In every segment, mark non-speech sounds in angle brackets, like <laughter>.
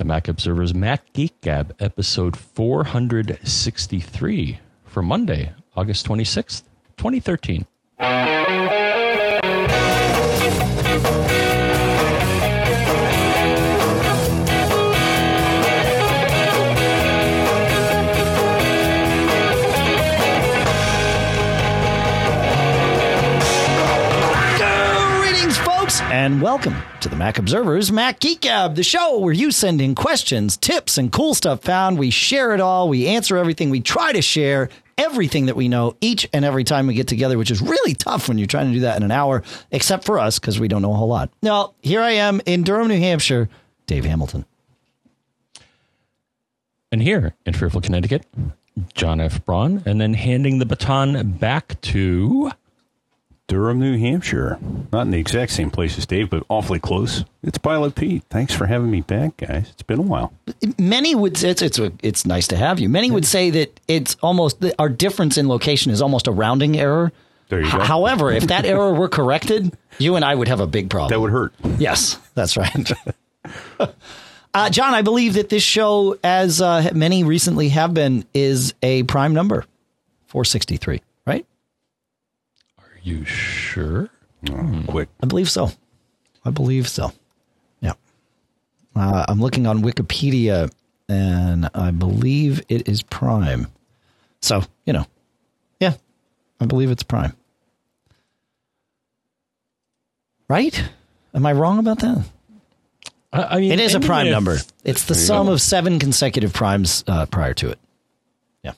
the Mac Observer's Mac Geek Gab, episode 463 for Monday, August 26th, 2013. And welcome to the Mac Observer's Mac Geek Gab, the show where you send in questions, tips, and cool stuff found. We share it all. We answer everything. We try to share everything that we know each and every time we get together, which is really tough when you're trying to do that in an hour, except for us because we don't know a whole lot. Now, here I am in Durham, New Hampshire, Dave Hamilton. And here in Fairfield, Connecticut, John F. Braun, and then handing the baton back to. Durham, New Hampshire. Not in the exact same place as Dave, but awfully close. It's Pilot Pete. Thanks for having me back, guys. It's been a while. Many would say it's it's it's nice to have you. Many would say that it's almost our difference in location is almost a rounding error. There you go. However, if that <laughs> error were corrected, you and I would have a big problem. That would hurt. Yes, that's right. <laughs> uh, John, I believe that this show, as uh, many recently have been, is a prime number, four sixty three. Right? Are you sure? Oh, quick. I believe so. I believe so. Yeah. Uh, I'm looking on Wikipedia, and I believe it is Prime. So you know, yeah, I believe it's Prime. Right? Am I wrong about that? I, I mean, It is a prime if- number. It's the sum go. of seven consecutive primes uh, prior to it. Yeah.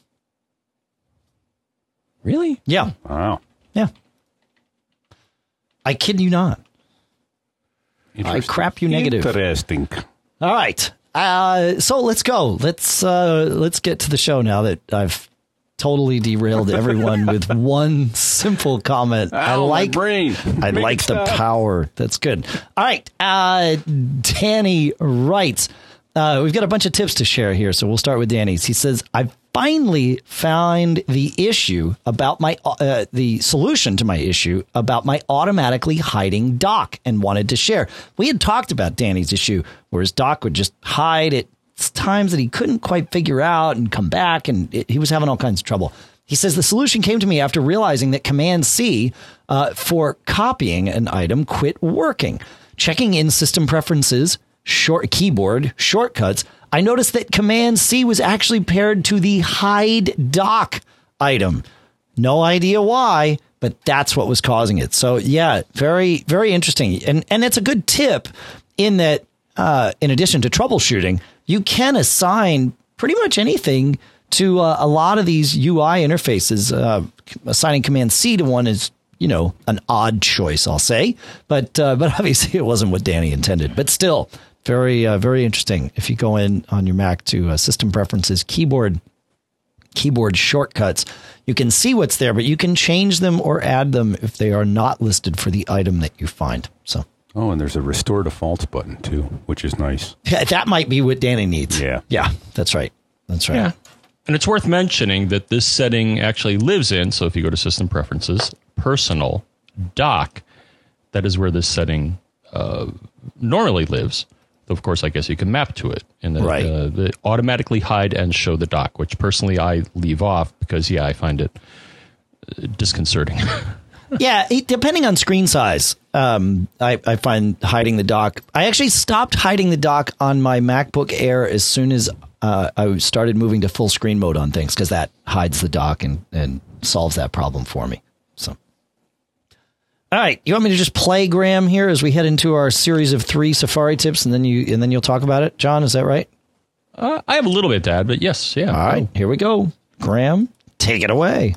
Really? Yeah. Wow. Yeah. I kid you not. I crap you negative. Interesting. All right. Uh, so let's go. Let's uh, let's get to the show now that I've totally derailed <laughs> everyone with one simple comment. I Ow, my like brain. I Make like the power. That's good. All right. Uh, Danny writes. Uh, we've got a bunch of tips to share here, so we'll start with Danny's. He says, "I finally found the issue about my uh, the solution to my issue about my automatically hiding dock and wanted to share. We had talked about Danny's issue where his dock would just hide at times that he couldn't quite figure out and come back, and it, he was having all kinds of trouble." He says the solution came to me after realizing that Command C uh, for copying an item quit working. Checking in system preferences, short keyboard shortcuts, I noticed that Command C was actually paired to the hide dock item. No idea why, but that's what was causing it. So yeah, very very interesting, and and it's a good tip in that uh, in addition to troubleshooting, you can assign pretty much anything to uh, a lot of these UI interfaces. Uh, assigning Command C to one is you know an odd choice, I'll say, but uh, but <laughs> obviously it wasn't what Danny intended. But still, very uh, very interesting. If you go in on your Mac to uh, System Preferences, Keyboard keyboard shortcuts. You can see what's there, but you can change them or add them if they are not listed for the item that you find. So Oh, and there's a restore defaults button too, which is nice. yeah, that might be what Danny needs. Yeah. Yeah, that's right. That's right. Yeah. And it's worth mentioning that this setting actually lives in, so if you go to System Preferences, Personal, Dock, that is where this setting uh, normally lives. Of course, I guess you can map to it and the, Right. uh, the automatically hide and show the dock, which personally I leave off because, yeah, I find it uh, disconcerting. <laughs> yeah, it, depending on screen size, um, I, I find hiding the dock. I actually stopped hiding the dock on my MacBook Air as soon as uh, I started moving to full screen mode on things because that hides the dock and, and solves that problem for me. So, all right, you want me to just play Graham here as we head into our series of three Safari tips, and then you and then you'll talk about it, John? Is that right? uh, I have a little bit to add, but yes, yeah. All right, here we go. Graham, take it away.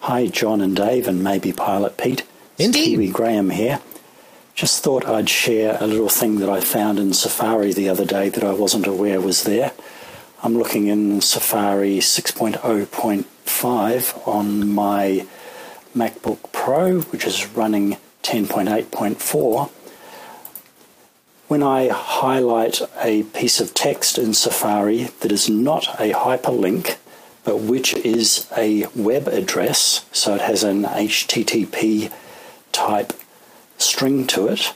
Hi, John and Dave, and maybe Pilot Pete. It's Indeed. Kiwi Graham here. Just thought I'd share a little thing that I found in Safari the other day that I wasn't aware was there. I'm looking in Safari 6.0.5 on my MacBook Pro, which is running 10.8.4. When I highlight a piece of text in Safari that is not a hyperlink, but which is a web address, so it has an HTTP type string to it,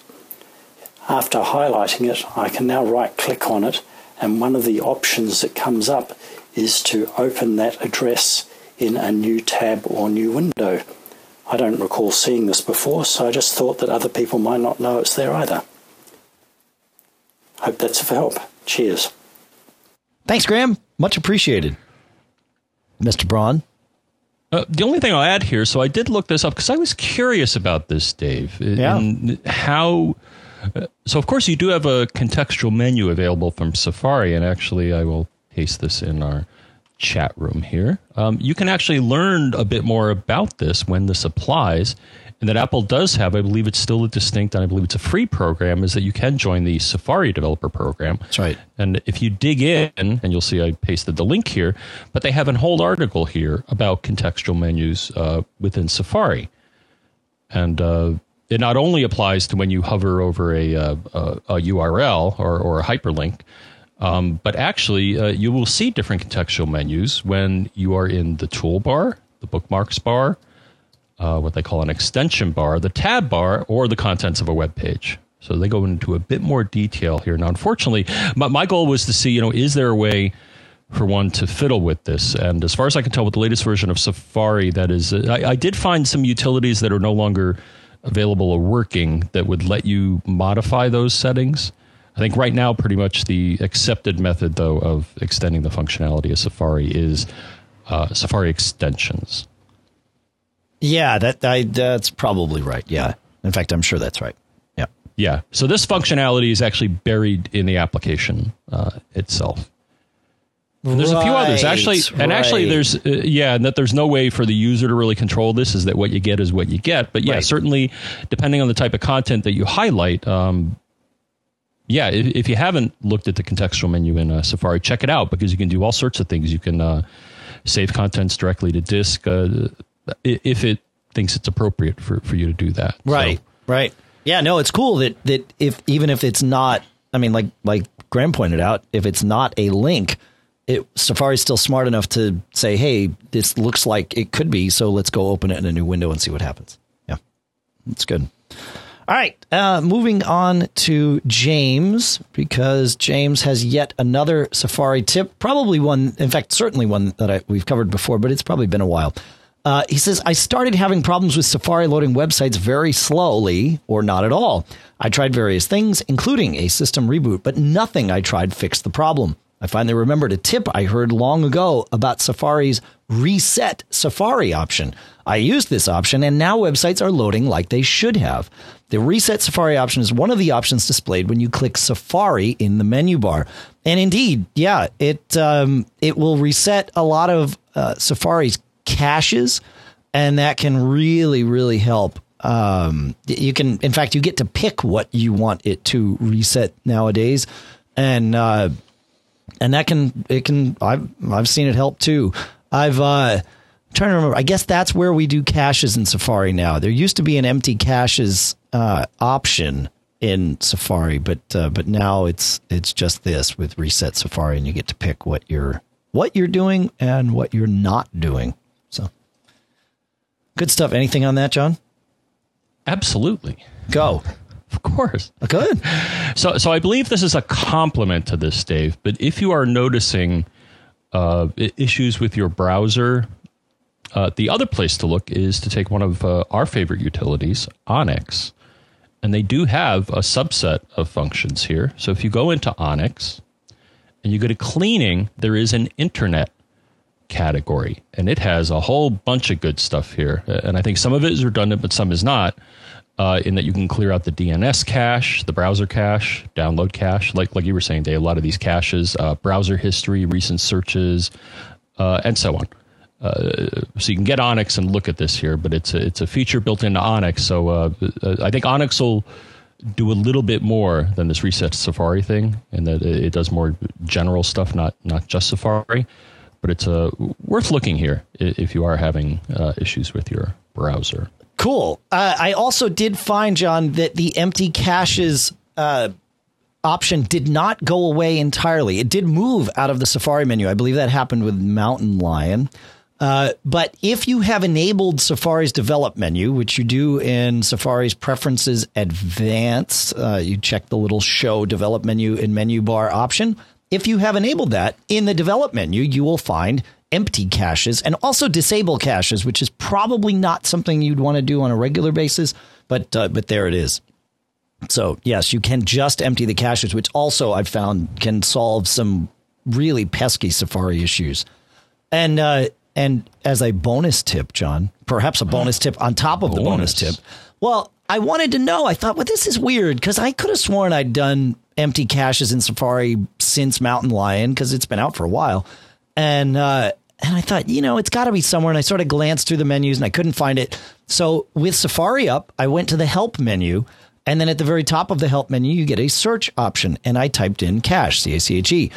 After highlighting it, I can now right click on it, and one of the options that comes up is to open that address in a new tab or new window. I don't recall seeing this before, so I just thought that other people might not know it's there either. Hope that's of help. Cheers. Thanks, Graham. Much appreciated. Mr. Braun. Uh, the only thing I'll add here, so I did look this up because I was curious about this, Dave. Yeah. And how. Uh, so, of course, you do have a contextual menu available from Safari, and actually, I will paste this in our chat room here. Um, you can actually learn a bit more about this when this applies. And that Apple does have, I believe it's still a distinct, and I believe it's a free program, is that you can join the Safari Developer Program. That's right. And if you dig in, and you'll see I pasted the link here, but they have an whole article here about contextual menus uh, within Safari. And uh, it not only applies to when you hover over a, uh, a, a URL or, or a hyperlink, um, but actually uh, you will see different contextual menus when you are in the toolbar, the bookmarks bar, uh, what they call an extension bar, the tab bar, or the contents of a web page. So they go into a bit more detail here. Now, unfortunately, my, my goal was to see, you know, is there a way for one to fiddle with this? And as far as I can tell, with the latest version of Safari, that is, I, I did find some utilities that are no longer available or working that would let you modify those settings. I think right now, pretty much the accepted method, though, of extending the functionality of Safari is uh, Safari extensions. Yeah, that I, that's probably right. Yeah. In fact, I'm sure that's right. Yeah. Yeah. So this functionality is actually buried in the application uh, itself. And there's a few others actually, and actually there's uh, yeah, and that there's no way for the user to really control this. Is that what you get is what you get. But yeah, Right. certainly depending on the type of content that you highlight. Um, yeah, if, if you haven't looked at the contextual menu in uh, Safari, check it out because you can do all sorts of things. You can uh, save contents directly to disk uh, if it thinks it's appropriate for, for you to do that. So- Right. Right. Yeah, no, it's cool that that if even if it's not I mean like like Graham pointed out, if it's not a link, it Safari's still smart enough to say, "Hey, this looks like it could be, so let's go open it in a new window and see what happens." Yeah. That's good. All right, uh, moving on to James because James has yet another Safari tip. Probably one, in fact, certainly one that I, we've covered before, but it's probably been a while. Uh, he says, I started having problems with Safari loading websites very slowly or not at all. I tried various things, including a system reboot, but nothing I tried fixed the problem. I finally remembered a tip I heard long ago about Safari's reset Safari option. I used this option and now websites are loading like they should have. The reset Safari option is one of the options displayed when you click Safari in the menu bar. And indeed, yeah, it um, it will reset a lot of uh, Safari's caches, and that can really, really help. Um, you can, in fact, you get to pick what you want it to reset nowadays, and uh, and that can it can I've I've seen it help too. I've uh, trying to remember. I guess that's where we do caches in Safari now. There used to be an empty caches uh, option in Safari, but uh, but now it's it's just this with Reset Safari, and you get to pick what you're what you're doing and what you're not doing. So good stuff. Anything on that, John? Absolutely. Go. <laughs> Of course. Good. <laughs> So, so I believe this is a compliment to this, Dave. But if you are noticing uh, issues with your browser, uh, the other place to look is to take one of uh, our favorite utilities, Onyx, and they do have a subset of functions here. So if you go into Onyx and you go to cleaning, there is an internet category, and it has a whole bunch of good stuff here. And I think some of it is redundant, but some is not. Uh, in that you can clear out the DNS cache, the browser cache, download cache, like like you were saying, Dave. A lot of these caches, uh, browser history, recent searches, uh, and so on. Uh, so you can get Onyx and look at this here, but it's a, it's a feature built into Onyx. So uh, uh, I think Onyx will do a little bit more than this reset Safari thing, and that it does more general stuff, not not just Safari. But it's uh, worth looking here if you are having uh, issues with your browser. Cool. Uh, I also did find, John, that the empty caches uh, option did not go away entirely. It did move out of the Safari menu. I believe that happened with Mountain Lion. Uh, but if you have enabled Safari's develop menu, which you do in Safari's preferences advanced, uh, you check the little show develop menu in menu bar option. If you have enabled that in the develop menu, you will find empty caches and also disable caches, which is probably not something you'd want to do on a regular basis, but uh, but there it is. So yes, you can just empty the caches, which also I've found can solve some really pesky Safari issues. And uh, and as a bonus tip, John, perhaps a bonus tip on top of the bonus tip. Well, I wanted to know. I thought, well, this is weird because I could have sworn I'd done empty caches in Safari since Mountain Lion because it's been out for a while, and uh, and I thought, you know, it's got to be somewhere. And I sort of glanced through the menus and I couldn't find it. So with Safari up, I went to the help menu. And then at the very top of the help menu, you get a search option. And I typed in cache, C A C H E.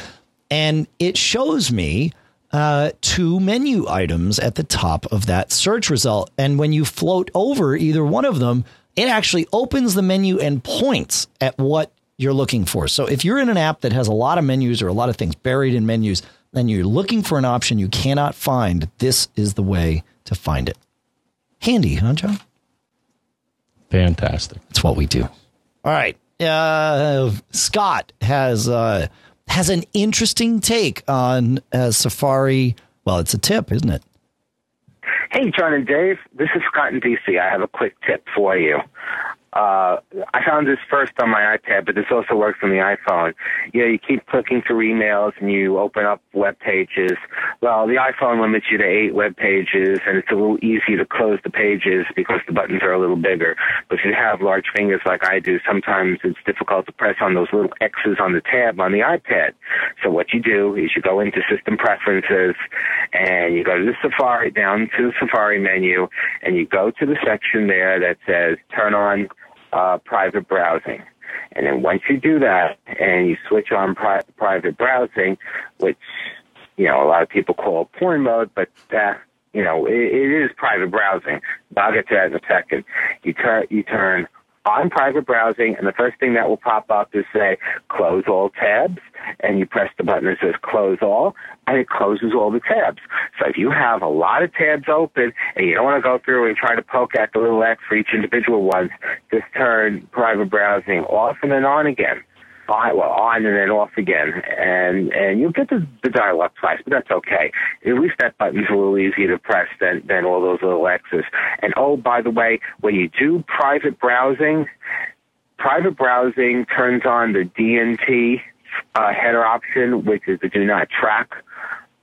And it shows me uh, two menu items at the top of that search result. And when you float over either one of them, it actually opens the menu and points at what you're looking for. So if you're in an app that has a lot of menus or a lot of things buried in menus, and you're looking for an option you cannot find, this is the way to find it. Handy, huh, John? Fantastic. That's what we do. All right. Uh, Scott has uh, has an interesting take on uh, Safari. Well, it's a tip, isn't it? Hey, John and Dave. This is Scott in DC. I have a quick tip for you. Uh, I found this first on my iPad, but this also works on the iPhone. You know, you keep clicking through emails and you open up web pages. Well, the iPhone limits you to eight web pages, and it's a little easy to close the pages because the buttons are a little bigger. But if you have large fingers like I do, sometimes it's difficult to press on those little X's on the tab on the iPad. So what you do is you go into System Preferences, and you go to the Safari, down to the Safari menu, and you go to the section there that says Turn on uh, private browsing. And then once you do that and you switch on pri- private browsing, which, you know, a lot of people call porn mode, but that, you know, it, it is private browsing. I'll get to that in a second. You turn, you turn on private browsing, and the first thing that will pop up is say close all tabs, and you press the button that says close all, and it closes all the tabs. So if you have a lot of tabs open and you don't want to go through and try to poke at the little X for each individual one, just turn private browsing off and then on again on, well, on and then off again, and and you'll get the, the twice, but that's okay. At least that button's a little easier to press than than all those little X's. And oh, by the way, when you do private browsing, private browsing turns on the DNT uh, header option, which is the do not track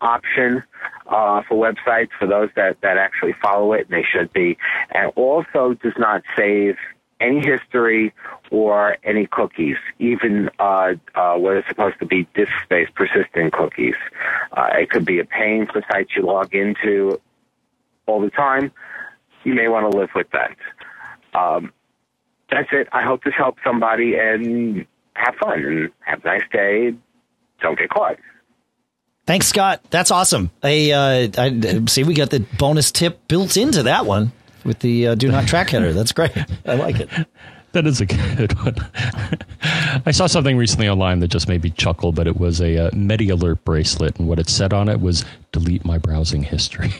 option uh, for websites for those that, that actually follow it, and they should be, and also does not save any history or any cookies, even uh, uh, what is supposed to be disk based persistent cookies. Uh, it could be a pain for sites you log into all the time. You may want to live with that. Um, that's it. I hope this helps somebody and have fun and have a nice day. Don't get caught. Thanks, Scott. That's awesome. I, uh, I see we got the bonus tip built into that one with the uh, do not <laughs> track header. That's great. I like it. <laughs> That is a good one. <laughs> I saw something recently online that just made me chuckle, but it was a uh, MedicAlert bracelet, and what it said on it was delete my browsing history.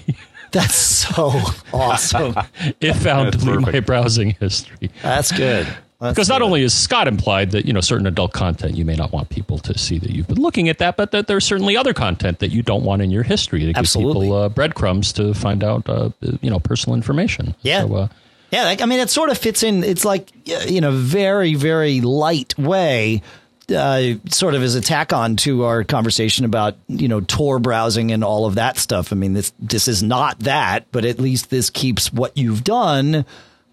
That's so awesome. it found That's delete perfect. my browsing history. That's good. Because not only is Scott implied that you know certain adult content you may not want people to see that you've been looking at that, but that there's certainly other content that you don't want in your history to Absolutely. give people uh, breadcrumbs to find out uh, you know personal information. Yeah. So, uh, yeah, I mean, it sort of fits in. It's like in a very, very light way, uh, sort of as a tack on to our conversation about you know Tor browsing and all of that stuff. I mean, this this is not that, but at least this keeps what you've done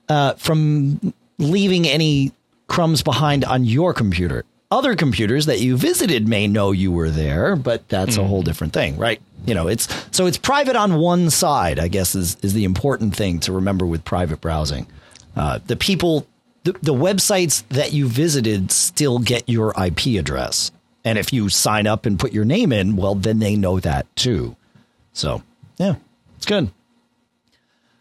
uh, from leaving any crumbs behind on your computer. Other computers that you visited may know you were there, but that's mm. a whole different thing, right? You know, it's so it's private on one side, I guess is is the important thing to remember with private browsing. Uh, the people the, the websites that you visited still get your IP address. And if you sign up and put your name in, well, then they know that too. So, yeah, it's good.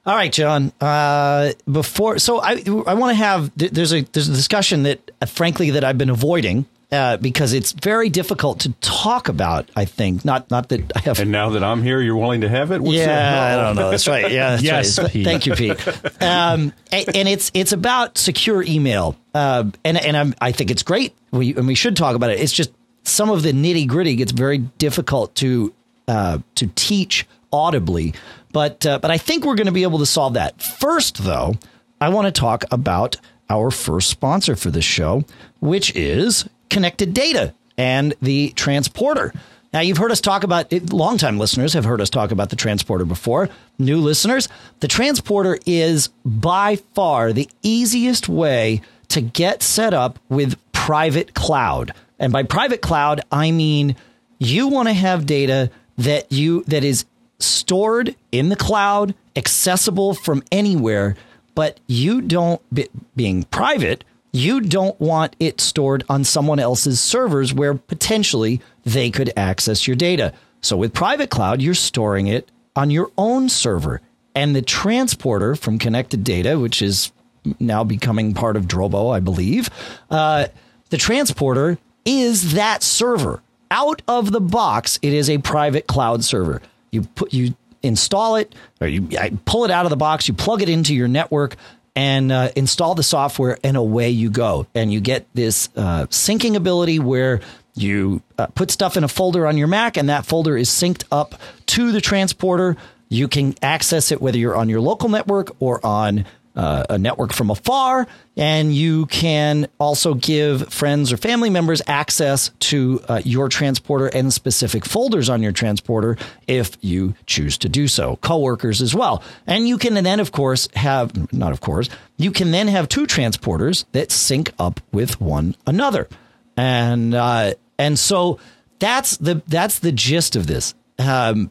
All right, John. Uh, before, so I I want to have there's a there's a discussion that uh, frankly that I've been avoiding, uh, because it's very difficult to talk about. I think not not that I have. And now that I'm here, you're willing to have it. What's yeah? I don't know. That's right. Yeah, that's Yes, right. Pete. Thank you, Pete. <laughs> Um, a- and it's it's about secure email, uh, and and I'm, I think it's great. We and we should talk about it. It's just some of the nitty gritty gets very difficult to uh, to teach audibly, but uh, but I think we're going to be able to solve that. First, though, I want to talk about our first sponsor for this show, which is Connected Data and the Transporter. Now, you've heard us talk about it, longtime listeners have heard us talk about the transporter before. New listeners, the transporter is by far the easiest way to get set up with private cloud. And by private cloud, I mean you want to have data that you that is stored in the cloud, accessible from anywhere, but you don't be, being private, you don't want it stored on someone else's servers where potentially they could access your data. So with private cloud, you're storing it on your own server. And the transporter from connected data, which is now becoming part of Drobo, I believe, uh, the transporter is that server. Out of the box, it is a private cloud server. You put you install it or you pull it out of the box, you plug it into your network and uh, install the software and away you go. And you get this uh, syncing ability where you uh, put stuff in a folder on your Mac and that folder is synced up to the transporter. You can access it whether you're on your local network or on uh, a network from afar, and you can also give friends or family members access to uh, your transporter and specific folders on your transporter if you choose to do so. Coworkers as well, and you can then, of course, have not of course, you can then have two transporters that sync up with one another, and uh, and so that's the that's the gist of this. Um,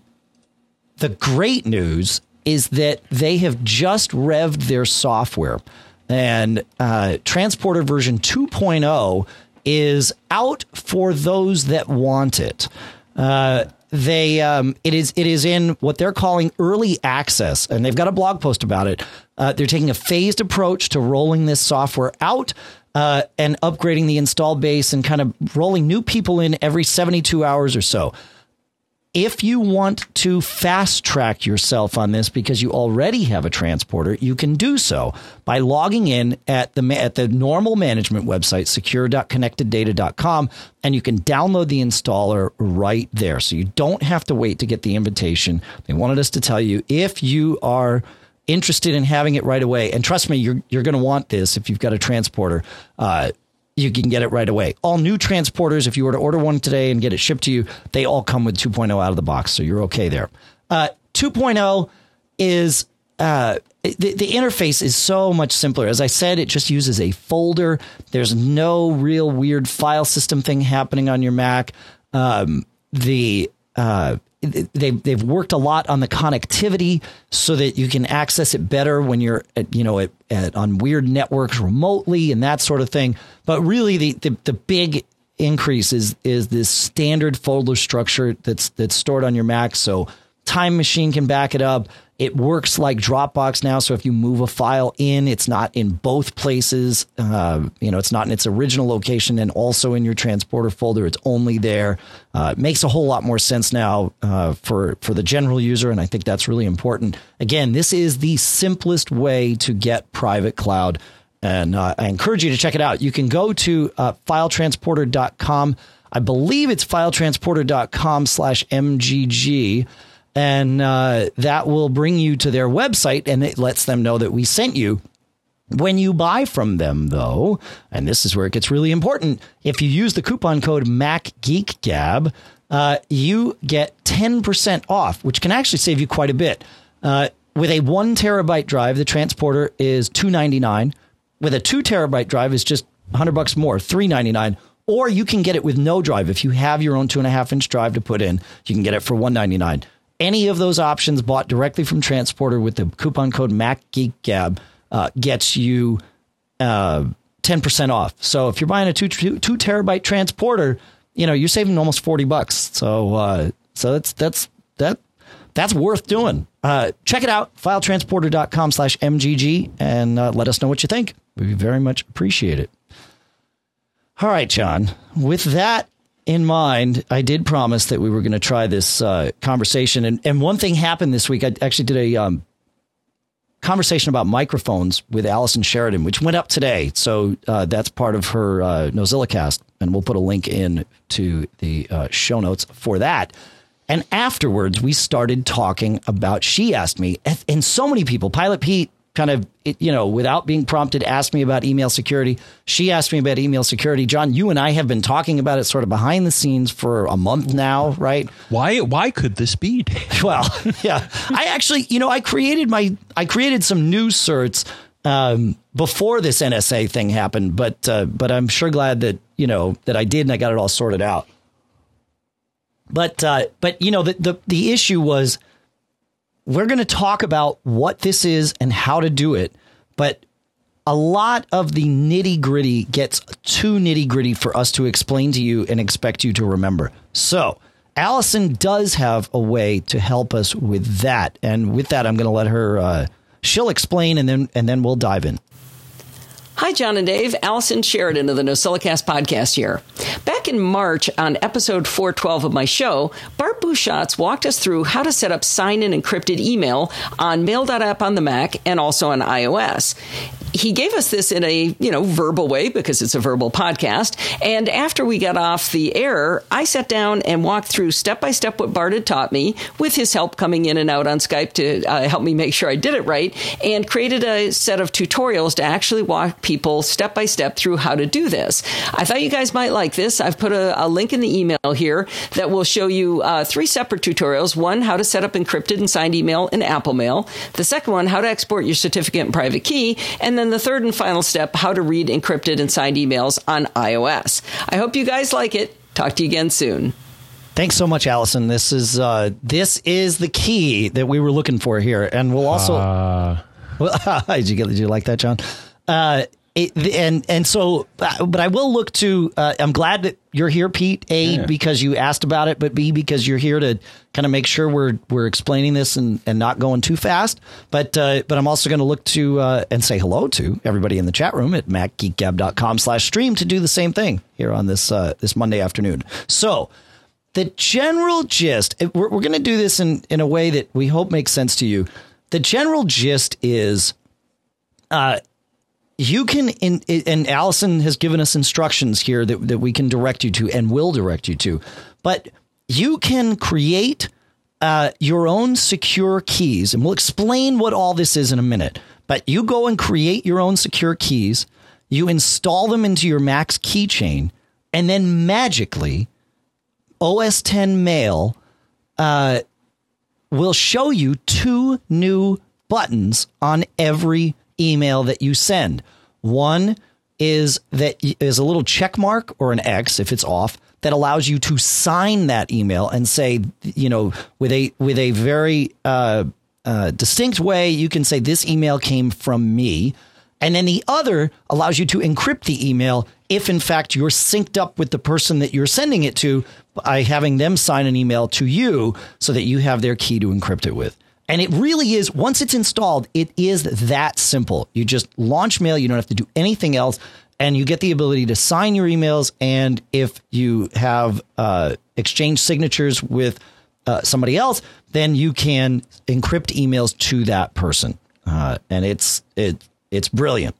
the great news is that they have just revved their software. And uh, transporter version 2.0 is out for those that want it. Uh, they um, it is it is in what they're calling early access and they've got a blog post about it. Uh, they're taking a phased approach to rolling this software out uh, and upgrading the install base and kind of rolling new people in every 72 hours or so if you want to fast track yourself on this because you already have a transporter, you can do so by logging in at the at the normal management website secure.connecteddata.com and you can download the installer right there. So you don't have to wait to get the invitation. They wanted us to tell you if you are interested in having it right away and trust me you're you're going to want this if you've got a transporter uh, you can get it right away. All new transporters, if you were to order one today and get it shipped to you, they all come with 2.0 out of the box. So you're okay there. Uh, 2.0 is uh, the, the interface is so much simpler. As I said, it just uses a folder. There's no real weird file system thing happening on your Mac. Um, the uh, they've they've worked a lot on the connectivity so that you can access it better when you're at, you know at, at, on weird networks remotely and that sort of thing. But really, the the, the big increase is is this standard folder structure that's that's stored on your Mac. So Time Machine can back it up. It works like Dropbox now. So if you move a file in, it's not in both places. Uh, you know, it's not in its original location and also in your transporter folder. It's only there. Uh, it makes a whole lot more sense now uh, for for the general user, and I think that's really important. Again, this is the simplest way to get private cloud, and uh, I encourage you to check it out. You can go to uh, filetransporter.com. I believe it's filetransporter.com slash mgg and uh, that will bring you to their website and it lets them know that we sent you. When you buy from them, though, and this is where it gets really important, if you use the coupon code MacGeekGab, uh, you get 10% off, which can actually save you quite a bit. Uh, with a one terabyte drive, the transporter is 299. With a two terabyte drive, is just 100 bucks more, 399 or you can get it with no drive. If you have your own two and a half inch drive to put in, you can get it for one ninety nine. Any of those options bought directly from Transporter with the coupon code MacGeekGab uh, gets you uh, ten percent off. So if you're buying a two, two two terabyte transporter, you know you're saving almost forty bucks. So uh, so that's that's that that's worth doing. Uh, check it out, filetransporter.com slash MGG, and uh, let us know what you think. We very much appreciate it. All right, John. With that in mind, I did promise that we were going to try this uh, conversation, and and one thing happened this week. I actually did a um, conversation about microphones with Allison Sheridan, which went up today. So uh, that's part of her uh, NosillaCast, and we'll put a link in to the uh, show notes for that. And afterwards, we started talking about. She asked me, and so many people, Pilot Pete, kind of, you know, without being prompted, asked me about email security. She asked me about email security. John, you and I have been talking about it sort of behind the scenes for a month now, right? Why? Why could this be? <laughs> Well, yeah, I actually, you know, I created my, I created some new certs um, before this NSA thing happened, but uh, but I'm sure glad that you know that I did and I got it all sorted out. But uh, but you know the, the the issue was we're going to talk about what this is and how to do it, but a lot of the nitty gritty gets too nitty gritty for us to explain to you and expect you to remember. So, Allison does have a way to help us with that, and with that, I'm going to let her. Uh, she'll explain, and then and then we'll dive in. Hi, John and Dave. Allison Sheridan of the NosillaCast podcast here. Back in March on episode 412 of my show, Bart Busschots walked us through how to set up sign-in encrypted email on Mail.app on the Mac and also on iOS he gave us this in a you know verbal way because it's a verbal podcast. And after we got off the air, I sat down and walked through step by step what Bart had taught me, with his help coming in and out on Skype to uh, help me make sure I did it right, and created a set of tutorials to actually walk people step by step through how to do this. I thought you guys might like this. I've put a, a link in the email here that will show you uh, three separate tutorials. One, how to set up encrypted and signed email in Apple Mail. The second one, how to export your certificate and private key, and then then the third and final step how to read encrypted and signed emails on iOS. I hope you guys like it. Talk to you again soon. Thanks so much, Allison. This is uh, this is the key that we were looking for here, and we'll also. Uh... Well, <laughs> did you get? Did you like that, John? Uh, it, and and so, uh, but I will look to. Uh, I'm glad that you're here, Pete. A yeah. because you asked about it, but B because you're here to kind of make sure we're we're explaining this and, and not going too fast. But uh, but I'm also going to look to uh, and say hello to everybody in the chat room at macgeekgab.com slash stream to do the same thing here on this uh, this Monday afternoon. So the general gist, we're, we're going to do this in in a way that we hope makes sense to you. The general gist is. Uh, you can in, and Allison has given us instructions here that, that we can direct you to and will direct you to. But you can create uh, your own secure keys, and we'll explain what all this is in a minute. But you go and create your own secure keys, you install them into your Mac's keychain, and then magically, OS 10 Mail uh, will show you two new buttons on every email that you send. One is that is a little check mark or an X if it's off that allows you to sign that email and say, you know, with a with a very uh, uh, distinct way, you can say this email came from me. And then the other allows you to encrypt the email if, in fact, you're synced up with the person that you're sending it to by having them sign an email to you so that you have their key to encrypt it with. And it really is, once it's installed, it is that simple. You just launch mail, you don't have to do anything else, and you get the ability to sign your emails. And if you have uh, exchange signatures with uh, somebody else, then you can encrypt emails to that person. Uh, and it's it it's brilliant.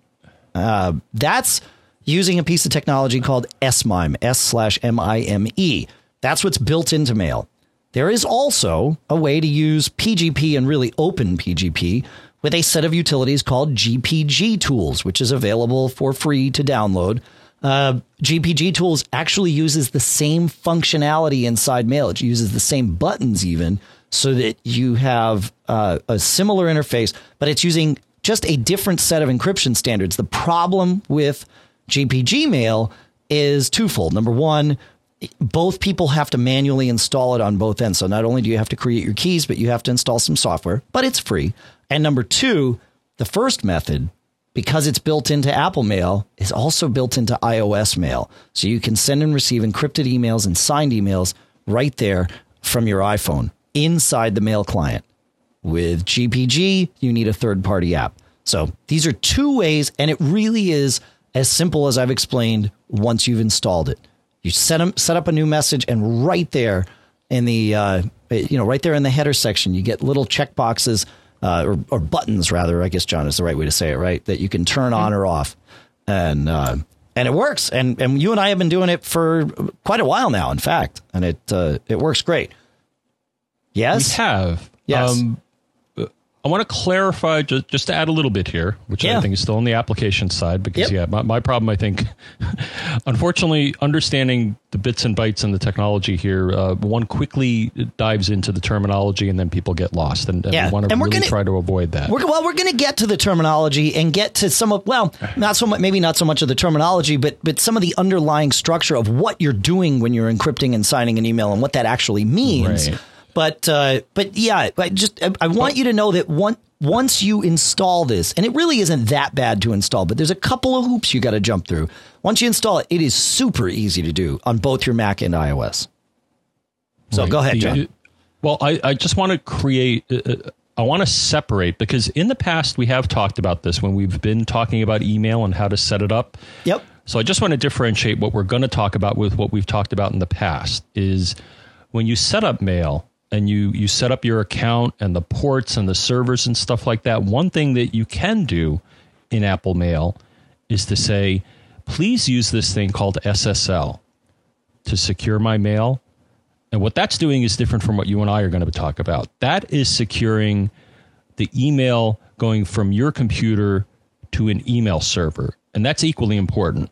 Uh, that's using a piece of technology called SMIME, S slash M I M E. That's what's built into mail. There is also a way to use PGP and really open PGP with a set of utilities called GPG Tools, which is available for free to download. Uh, GPG Tools actually uses the same functionality inside Mail. It uses the same buttons, even, so that you have uh, a similar interface, but it's using just a different set of encryption standards. The problem with GPG Mail is twofold. Number one, both people have to manually install it on both ends. So not only do you have to create your keys, but you have to install some software, but it's free. And number two, the first method, because it's built into Apple Mail, is also built into iOS Mail. So you can send and receive encrypted emails and signed emails right there from your iPhone inside the mail client. With GPG, you need a third party app. So these are two ways, and it really is as simple as I've explained once you've installed it. You set, 'em- set up a new message, and right there in the uh, you know right there in the header section, you get little check boxes uh, or, or buttons rather. I guess John is the right way to say it, right? That you can turn on or off, and uh, and it works. And and you and I have been doing it for quite a while now, in fact, and it uh, it works great. Yes, We have. Yes. Um, I want to clarify just, just to add a little bit here, which Yeah. I think is still on the application side, because Yep. yeah, my, my problem, I think, <laughs> unfortunately, understanding the bits and bytes and the technology here, uh, one quickly dives into the terminology and then people get lost, and, and Yeah. we want to really gonna- try to avoid that. We're, well, we're going to get to the terminology and get to some of well, not so much, maybe not so much of the terminology, but but some of the underlying structure of what you're doing when you're encrypting and signing an email and what that actually means. Right. But uh, but yeah, I just I, I want you to know that one. Once you install this, and it really isn't that bad to install, but there's a couple of hoops you got to jump through. Once you install it, it is super easy to do on both your Mac and iOS. So Right. go ahead, John. Well, I, I just want to create, uh, uh, I want to separate because in the past we have talked about this when we've been talking about email and how to set it up. Yep. So I just want to differentiate what we're going to talk about with what we've talked about in the past is when you set up mail and you you set up your account and the ports and the servers and stuff like that, one thing that you can do in Apple Mail is to say, please use this thing called SSL to secure my mail. And what that's doing is different from what you and I are going to talk about. That is securing the email going from your computer to an email server. And that's equally important.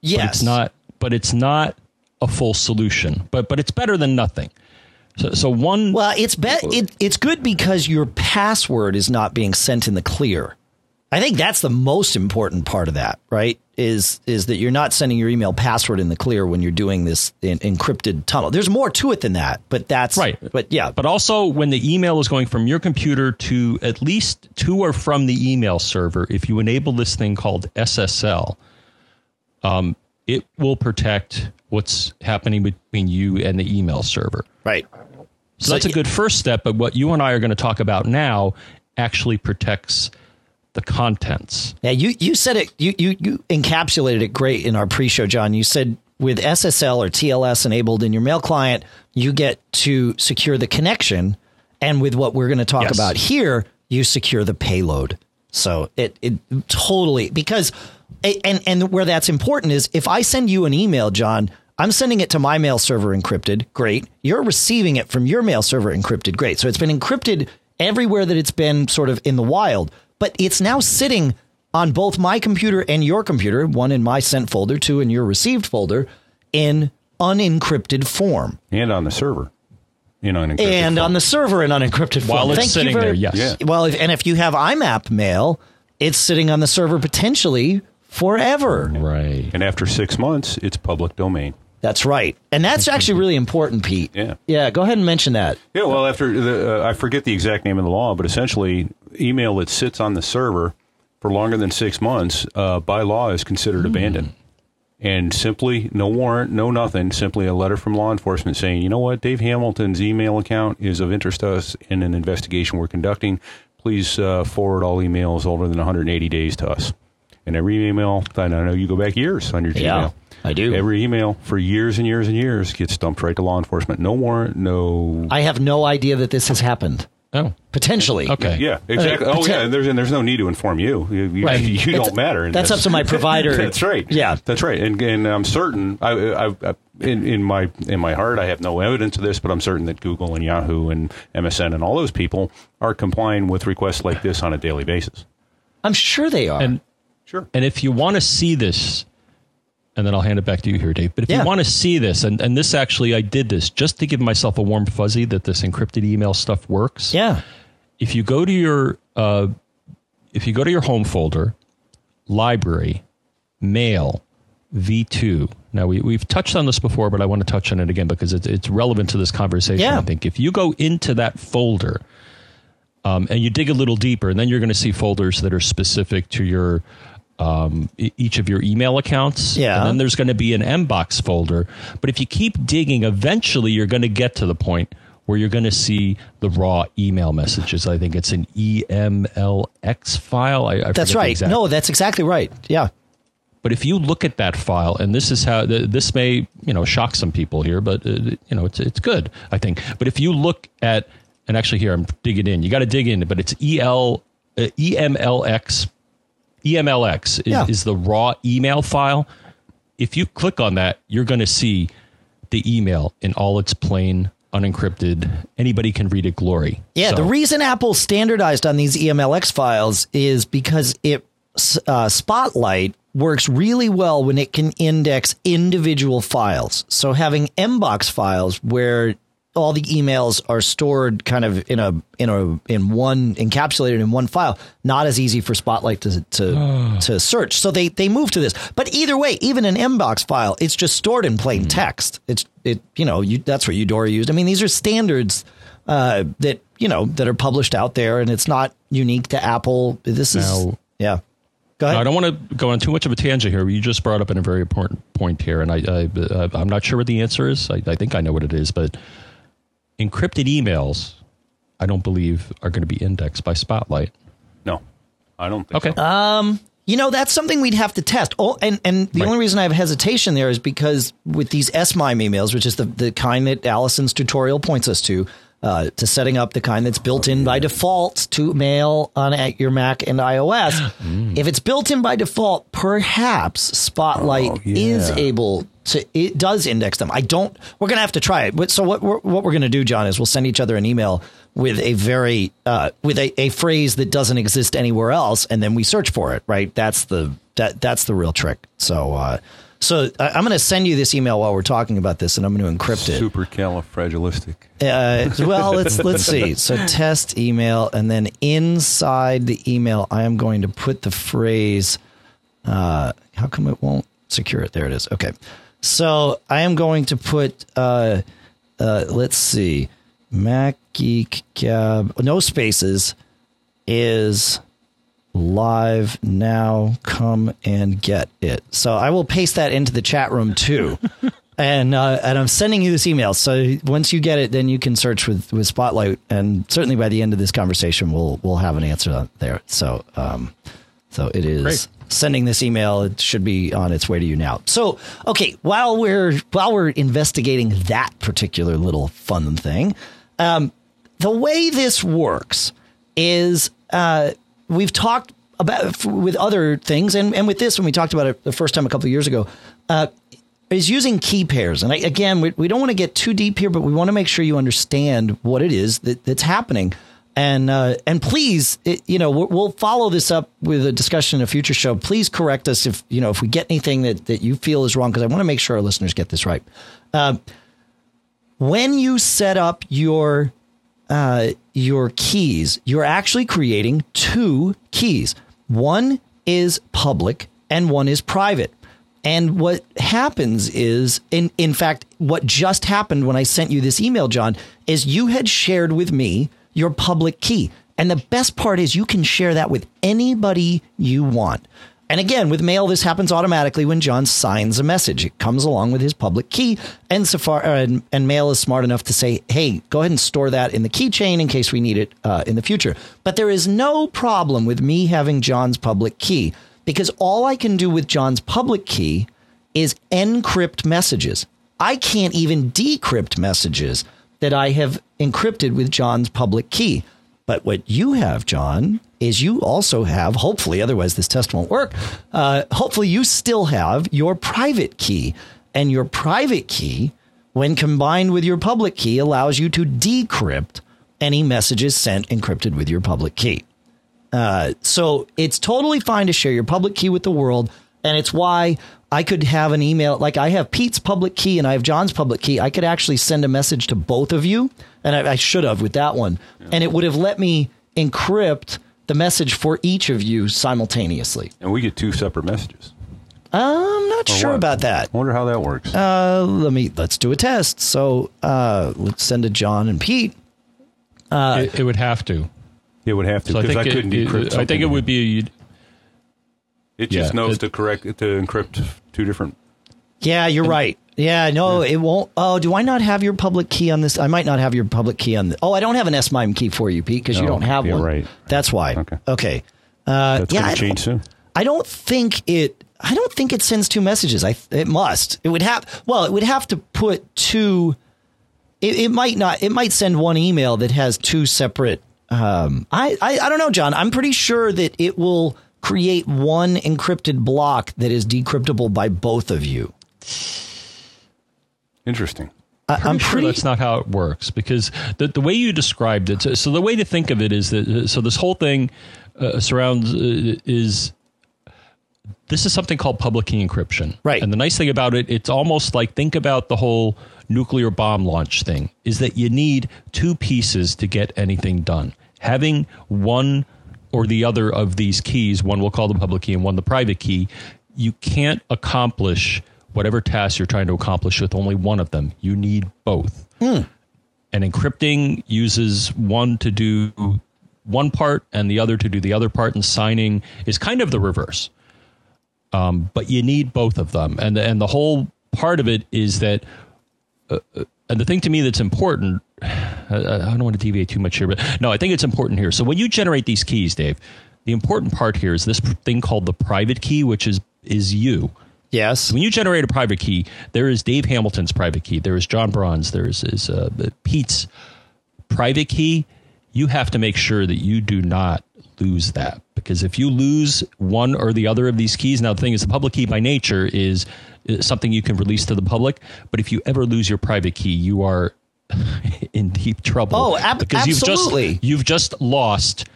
Yes. But it's not but it's not a full solution. But but it's better than nothing. So so one Well, it's be- it, it's good because your password is not being sent in the clear. I think that's the most important part of that, right? Is is that you're not sending your email password in the clear when you're doing this in, encrypted tunnel. There's more to it than that, but that's Right. But yeah, But also, when the email is going from your computer to at least to or from the email server, if you enable this thing called SSL, um, it will protect what's happening between you and the email server. right. So, that's a good first step. But what you and I are going to talk about now actually protects the contents. Yeah, you you said it. You you you encapsulated it great in our pre-show, John. You said with SSL or TLS enabled in your mail client, you get to secure the connection, and with what we're going to talk Yes. about here, you secure the payload. So it it totally because and and where that's important is if I send you an email, John. I'm sending it to my mail server encrypted. Great. You're receiving it from your mail server encrypted. Great. So it's been encrypted everywhere that it's been sort of in the wild, but it's now sitting on both my computer and your computer, one in my sent folder, two in your received folder, in unencrypted form. and on the server. You know, And form. on the server in unencrypted form. While it's Thank sitting very- there, yes. Yeah. Well, if, and if you have IMAP mail, it's sitting on the server potentially forever. Right. and after six months, it's public domain. That's right. And that's actually really important, Pete. Yeah. Yeah, go ahead and mention that. Yeah, well, after the, uh, I forget the exact name of the law, but essentially, email that sits on the server for longer than six months, uh, by law, is considered abandoned. And simply, no warrant, no nothing, simply a letter from law enforcement saying, you know what, Dave Hamilton's email account is of interest to us in an investigation we're conducting. Please uh, forward all emails older than 180 days to us. And every email, I know you go back years on your Yeah, Gmail. I do. Every email for years and years and years gets dumped right to law enforcement. No warrant, no I have no idea that this has happened. Oh, Potentially. okay. Yeah, exactly. Oh, yeah. And there's and there's no need to inform you. You, you, Right. you It's- don't matter. that's this. up to my <laughs> provider. that's right. Yeah. that's right. And and I'm certain. I, I, I in in my in my heart, I have no evidence of this, but I'm certain that Google and Yahoo and MSN and all those people are complying with requests like this on a daily basis. I'm sure they are. And Sure. And if you want to see this, and then I'll hand it back to you here, Dave. But if Yeah. you want to see this, and, and this actually, I did this just to give myself a warm fuzzy that this encrypted email stuff works. yeah. If you go to your, uh, if you go to your home folder, library, mail, V2. Now we we've touched on this before, but I want to touch on it again because it's it's relevant to this conversation. Yeah. I think if you go into that folder, um, and you dig a little deeper, and then you're going to see folders that are specific to your um, each of your email accounts. Yeah. And then there's going to be an Mbox folder. But if you keep digging, eventually you're going to get to the point where you're going to see the raw email messages. I think it's an EMLX file. I, I That's right. exact- No, that's exactly right. Yeah. But if you look at that file, and this is how this may you know shock some people here, but uh, you know it's it's good I think. But if you look at and actually here I'm digging in, you got to dig in, but it's el uh, emlx emlx is, Yeah. is the raw email file. If you click on that, you're going to see the email in all its plain unencrypted anybody can read it glory Yeah, So- the reason Apple standardized on these EMLX files is because it uh, Spotlight works really well when it can index individual files. So having Mbox files where all the emails are stored kind of in a in a in one encapsulated in one file, not as easy for Spotlight to to to search. So they they move to this. But either way, even an Mbox file, it's just stored in plain text. It's it you know you that's what Eudora used. I mean, these are standards uh, that you know that are published out there, and it's not unique to Apple. This is Now- yeah. Go ahead. I don't want to go on too much of a tangent here. You just brought up a very important point here, and I, I uh, I'm not sure what the answer is. I, I think I know what it is, but encrypted emails, I don't believe are going to be indexed by Spotlight. No, I don't think Okay. so. You know, that's something we'd have to test. Oh, and, and the Right. only reason I have hesitation there is because with these SMIME emails, which is the, the kind that Allison's tutorial points us to, uh, to setting up the kind that's built in by default to mail on at your Mac and iOS. <gasps> If it's built in by default, perhaps Spotlight Oh, yeah. is able to, it does index them. I don't, we're going to have to try it. So what we're, what we're going to do, John, is we'll send each other an email with a very, uh, with a, a phrase that doesn't exist anywhere else. And then we search for it, right? That's the, that, that's the real trick. So, uh, so I- I'm going to send you this email while we're talking about this, and I'm going to encrypt it. Supercalifragilistic. Uh, well, let's let's see. So test email, and then inside the email, I am going to put the phrase. Uh, how come it won't secure it? There it is. Okay. So I am going to put. Uh, uh, let's see. Mac Geek Gab. No spaces. Is live now. Come and get it. So I will paste that into the chat room too. <laughs> and uh, and I'm sending you this email. So once you get it, then you can search with, with Spotlight, and certainly by the end of this conversation, we'll we'll have an answer there. So um, so it is Great. sending this email. It should be on its way to you now. So okay, while we're while we're investigating that particular little fun thing, um, the way this works is uh, we've talked about with other things, and, and with this, when we talked about it the first time a couple of years ago, uh, is using key pairs. And I, again, we, we don't want to get too deep here, but we want to make sure you understand what it is that, that's happening. And uh, and please, it, you know, we'll, follow this up with a discussion in a future show. Please correct us if you know if we get anything that that you feel is wrong, because I want to make sure our listeners get this right. Uh, when you set up your uh, your keys, you're actually creating two keys. One is public and one is private. And what happens is, in, in fact, what just happened when I sent you this email, John, is you had shared with me your public key. And the best part is you can share that with anybody you want. And again, with mail, this happens automatically when John signs a message. It comes along with his public key, and Safari uh, and, and Mail is smart enough to say, "Hey, go ahead and store that in the keychain in case we need it uh, in the future." But there is no problem with me having John's public key because all I can do with John's public key is encrypt messages. I can't even decrypt messages that I have encrypted with John's public key. But what you have, John, is you also have, hopefully, otherwise this test won't work. Uh, hopefully, you still have your private key. And your private key, when combined with your public key, allows you to decrypt any messages sent encrypted with your public key. Uh, so it's totally fine to share your public key with the world. And it's why I could have an email, like I have Pete's public key and I have John's public key. I could actually send a message to both of you. And I, I should have with that one. And it would have let me encrypt the message for each of you simultaneously. And we get two separate messages. I'm not Or sure what? about that. I wonder how that works. Uh, let me, let's do a test. So uh, let's send to John and Pete. it, it would have to. it would have to So I because think I, it- couldn't it, decrypt. I think it would be. It just yeah, knows it- to correct to encrypt two different. Yeah, you're right. Yeah, no, it won't. Oh, do I not have your public key on this? I might not have your public key on. The, oh, I don't have an SMIME key for you, Pete, because you Oh, don't have yeah, one. right. That's why. Okay. Okay. Uh, That's yeah, going I to change don't, soon. I don't think it I don't think it sends two messages. I it must. It would have. Well, it would have to put two. It, it might not. It might send one email that has two separate. Um, I, I I don't know, John. I'm pretty sure that it will create one encrypted block that is decryptable by both of you. Interesting. I, I'm sure pretty. that's not how it works because the, the way you described it so, so the way to think of it is that so this whole thing uh, surrounds uh, is this is something called public key encryption Right. and the nice thing about it it's almost like think about the whole nuclear bomb launch thing is that you need two pieces to get anything done having one or the other of these keys one we'll call the public key and one the private key you can't accomplish whatever task you're trying to accomplish with only one of them. You need both. And encrypting uses one to do one part and the other to do the other part and signing is kind of the reverse. Um, but you need both of them. And and the whole part of it is that uh, uh, and the thing to me that's important <sighs> I, I don't want to deviate too much here but no i think it's important here so when you generate these keys dave the important part here is this thing called the private key which is is you yes. when you generate a private key, there is Dave Hamilton's private key, there is John Braun's, there is, is uh, Pete's private key. You have to make sure that you do not lose that because if you lose one or the other of these keys, now the thing is, the public key by nature is, something you can release to the public. But if you ever lose your private key, you are <laughs> in deep trouble. Oh, ab- because absolutely. you've just you've just lost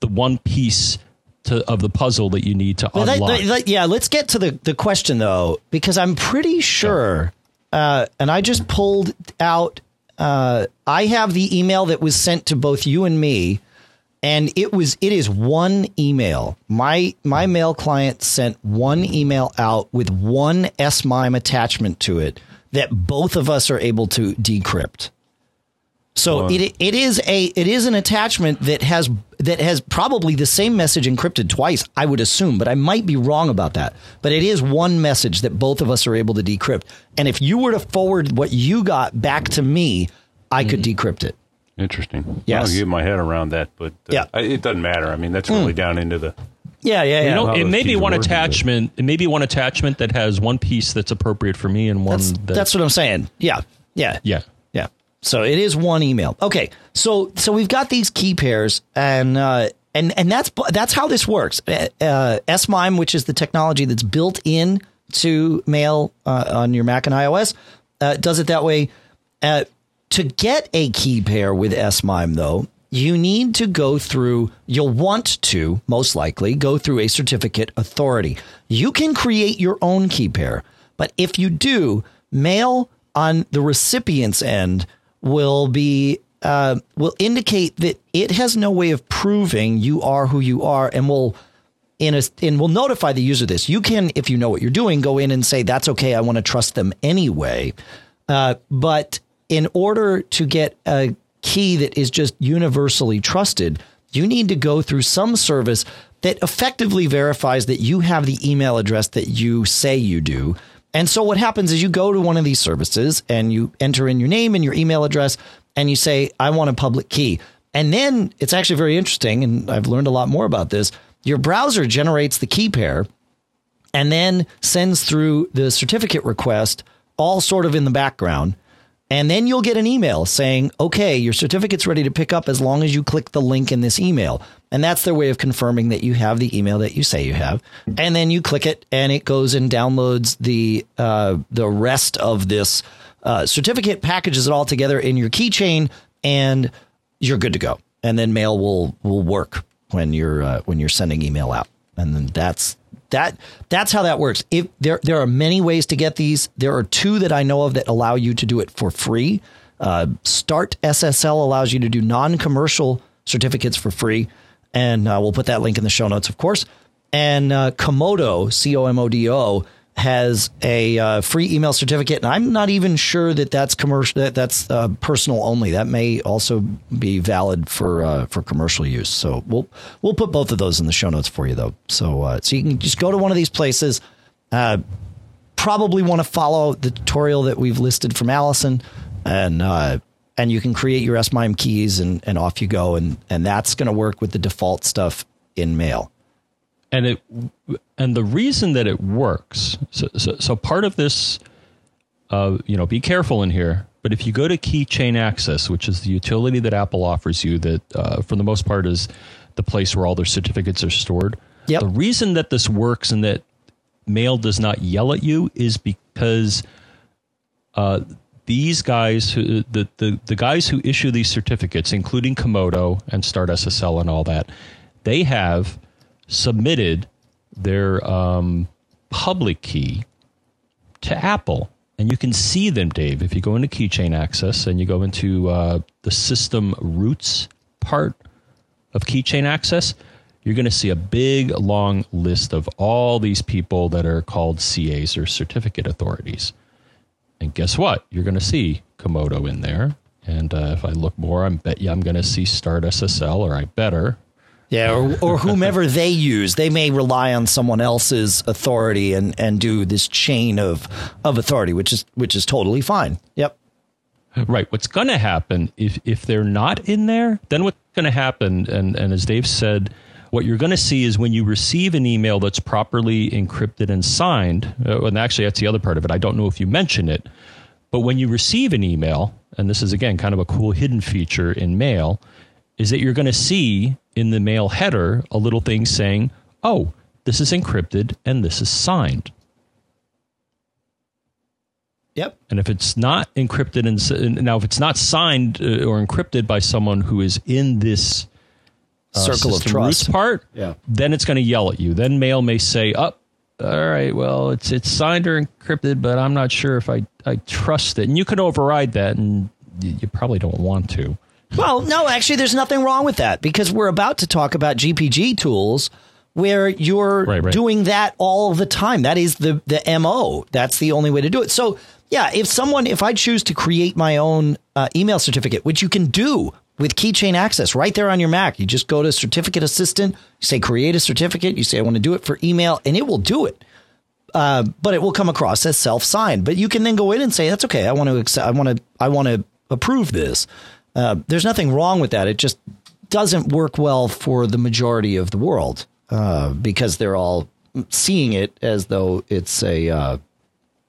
the one piece. To, of the puzzle that you need to Well, unlock. that- that- yeah, let's get to the, the question though, because I'm pretty sure, uh, and I just pulled out. Uh, I have the email that was sent to both you and me, and it was it is one email. My my mail client sent one email out with one SMIME attachment to it that both of us are able to decrypt. So it it is a it is an attachment that has that has probably the same message encrypted twice, I would assume, but I might be wrong about that. But it is one message that both of us are able to decrypt. And if you were to forward what you got back to me, I could mm-hmm. decrypt it. Interesting. Yes. I don't get my head around that, but uh, Yeah. I, it doesn't matter. I mean, that's really down into the. Yeah, yeah, yeah. You know, it those may be one attachment. It may be one attachment that has one piece that's appropriate for me and one that's that, that's what I'm saying. Yeah, yeah, yeah. Yeah. So it is one email. Okay. So so we've got these key pairs and uh and and that's that's how this works. Uh, uh SMIME, which is the technology that's built in to mail uh, on your Mac and iOS, uh, does it that way. Uh, to get a key pair with SMIME though, you need to go through you'll want to most likely go through a certificate authority. You can create your own key pair, but if you do, mail on the recipient's end will be uh, will indicate that it has no way of proving you are who you are, and will in a and will notify the user this. You can, if you know what you're doing, go in and say that's okay. I want to trust them anyway. Uh, but in order to get a key that is just universally trusted, you need to go through some service that effectively verifies that you have the email address that you say you do. And so what happens is you go to one of these services and you enter in your name and your email address and you say, I want a public key. And then it's actually very interesting. And I've learned a lot more about this. Your browser generates the key pair and then sends through the certificate request all sort of in the background. And then you'll get an email saying, okay, your certificate's ready to pick up as long as you click the link in this email. And that's their way of confirming that you have the email that you say you have. And then you click it and it goes and downloads the, uh, the rest of this uh, certificate, packages it all together in your keychain, and you're good to go. And then mail will, will work when you're, uh, when you're sending email out. And then that's, that that's how that works. If there there are many ways to get these, there are two that I know of that allow you to do it for free. Uh, Start SSL allows you to do non-commercial certificates for free, and uh, we'll put that link in the show notes, of course. And uh, Comodo, C O M O D O, has a uh, free email certificate, and I'm not even sure that that's commercial. That that's uh, personal only. That may also be valid for uh, for commercial use. So we'll we'll put both of those in the show notes for you, though. So uh, so you can just go to one of these places. Uh, probably want to follow the tutorial that we've listed from Allison, and uh, and you can create your SMIME keys, and and off you go, and and that's going to work with the default stuff in Mail. And it and the reason that it works. So, so, so part of this, uh, you know, be careful in here. But if you go to Keychain Access, which is the utility that Apple offers you, that uh, for the most part is the place where all their certificates are stored. Yep. The reason that this works and that mail does not yell at you is because uh, these guys, who, the, the the guys who issue these certificates, including Comodo and Start SSL and all that, they have submitted their um, public key to Apple. And you can see them, Dave, if you go into Keychain Access and you go into uh, the system roots part of Keychain Access, you're going to see a big, long list of all these people that are called CAs or certificate authorities. And guess what? You're going to see Comodo in there. And uh, if I look more, I bet you I'm going to see Start SSL, or I better. Yeah, or, or <laughs> whomever they use, they may rely on someone else's authority and, and do this chain of of authority, which is which is totally fine. Yep. Right. What's going to happen if if they're not in there? Then what's going to happen? And and as Dave said, what you're going to see is when you receive an email that's properly encrypted and signed. Uh, and actually, that's the other part of it. I don't know if you mention it, but when you receive an email, and this is again kind of a cool hidden feature in mail, is that you're going to see in the mail header a little thing saying, "Oh, this is encrypted and this is signed." Yep. And if it's not encrypted and now if it's not signed uh, or encrypted by someone who is in this uh, Circle of trust. part, Yeah. then it's going to yell at you. Then mail may say, "Up, all right, well, it's it's signed or encrypted, but I'm not sure if I I trust it." And you can override that, and you probably don't want to. Well, no, actually, there's nothing wrong with that because we're about to talk about GPG tools where you're Right, right. doing that all the time. That is the the mo. That's the only way to do it. So, yeah, if someone, if I choose to create my own uh, email certificate, which you can do with Keychain Access right there on your Mac, you just go to Certificate Assistant, you say create a certificate, you say I want to do it for email, and it will do it. Uh, but it will come across as self-signed. But you can then go in and say, "That's okay. I want to accept. I want to. I want to approve this." Uh, there's nothing wrong with that. It just doesn't work well for the majority of the world uh, because they're all seeing it as though it's a, uh,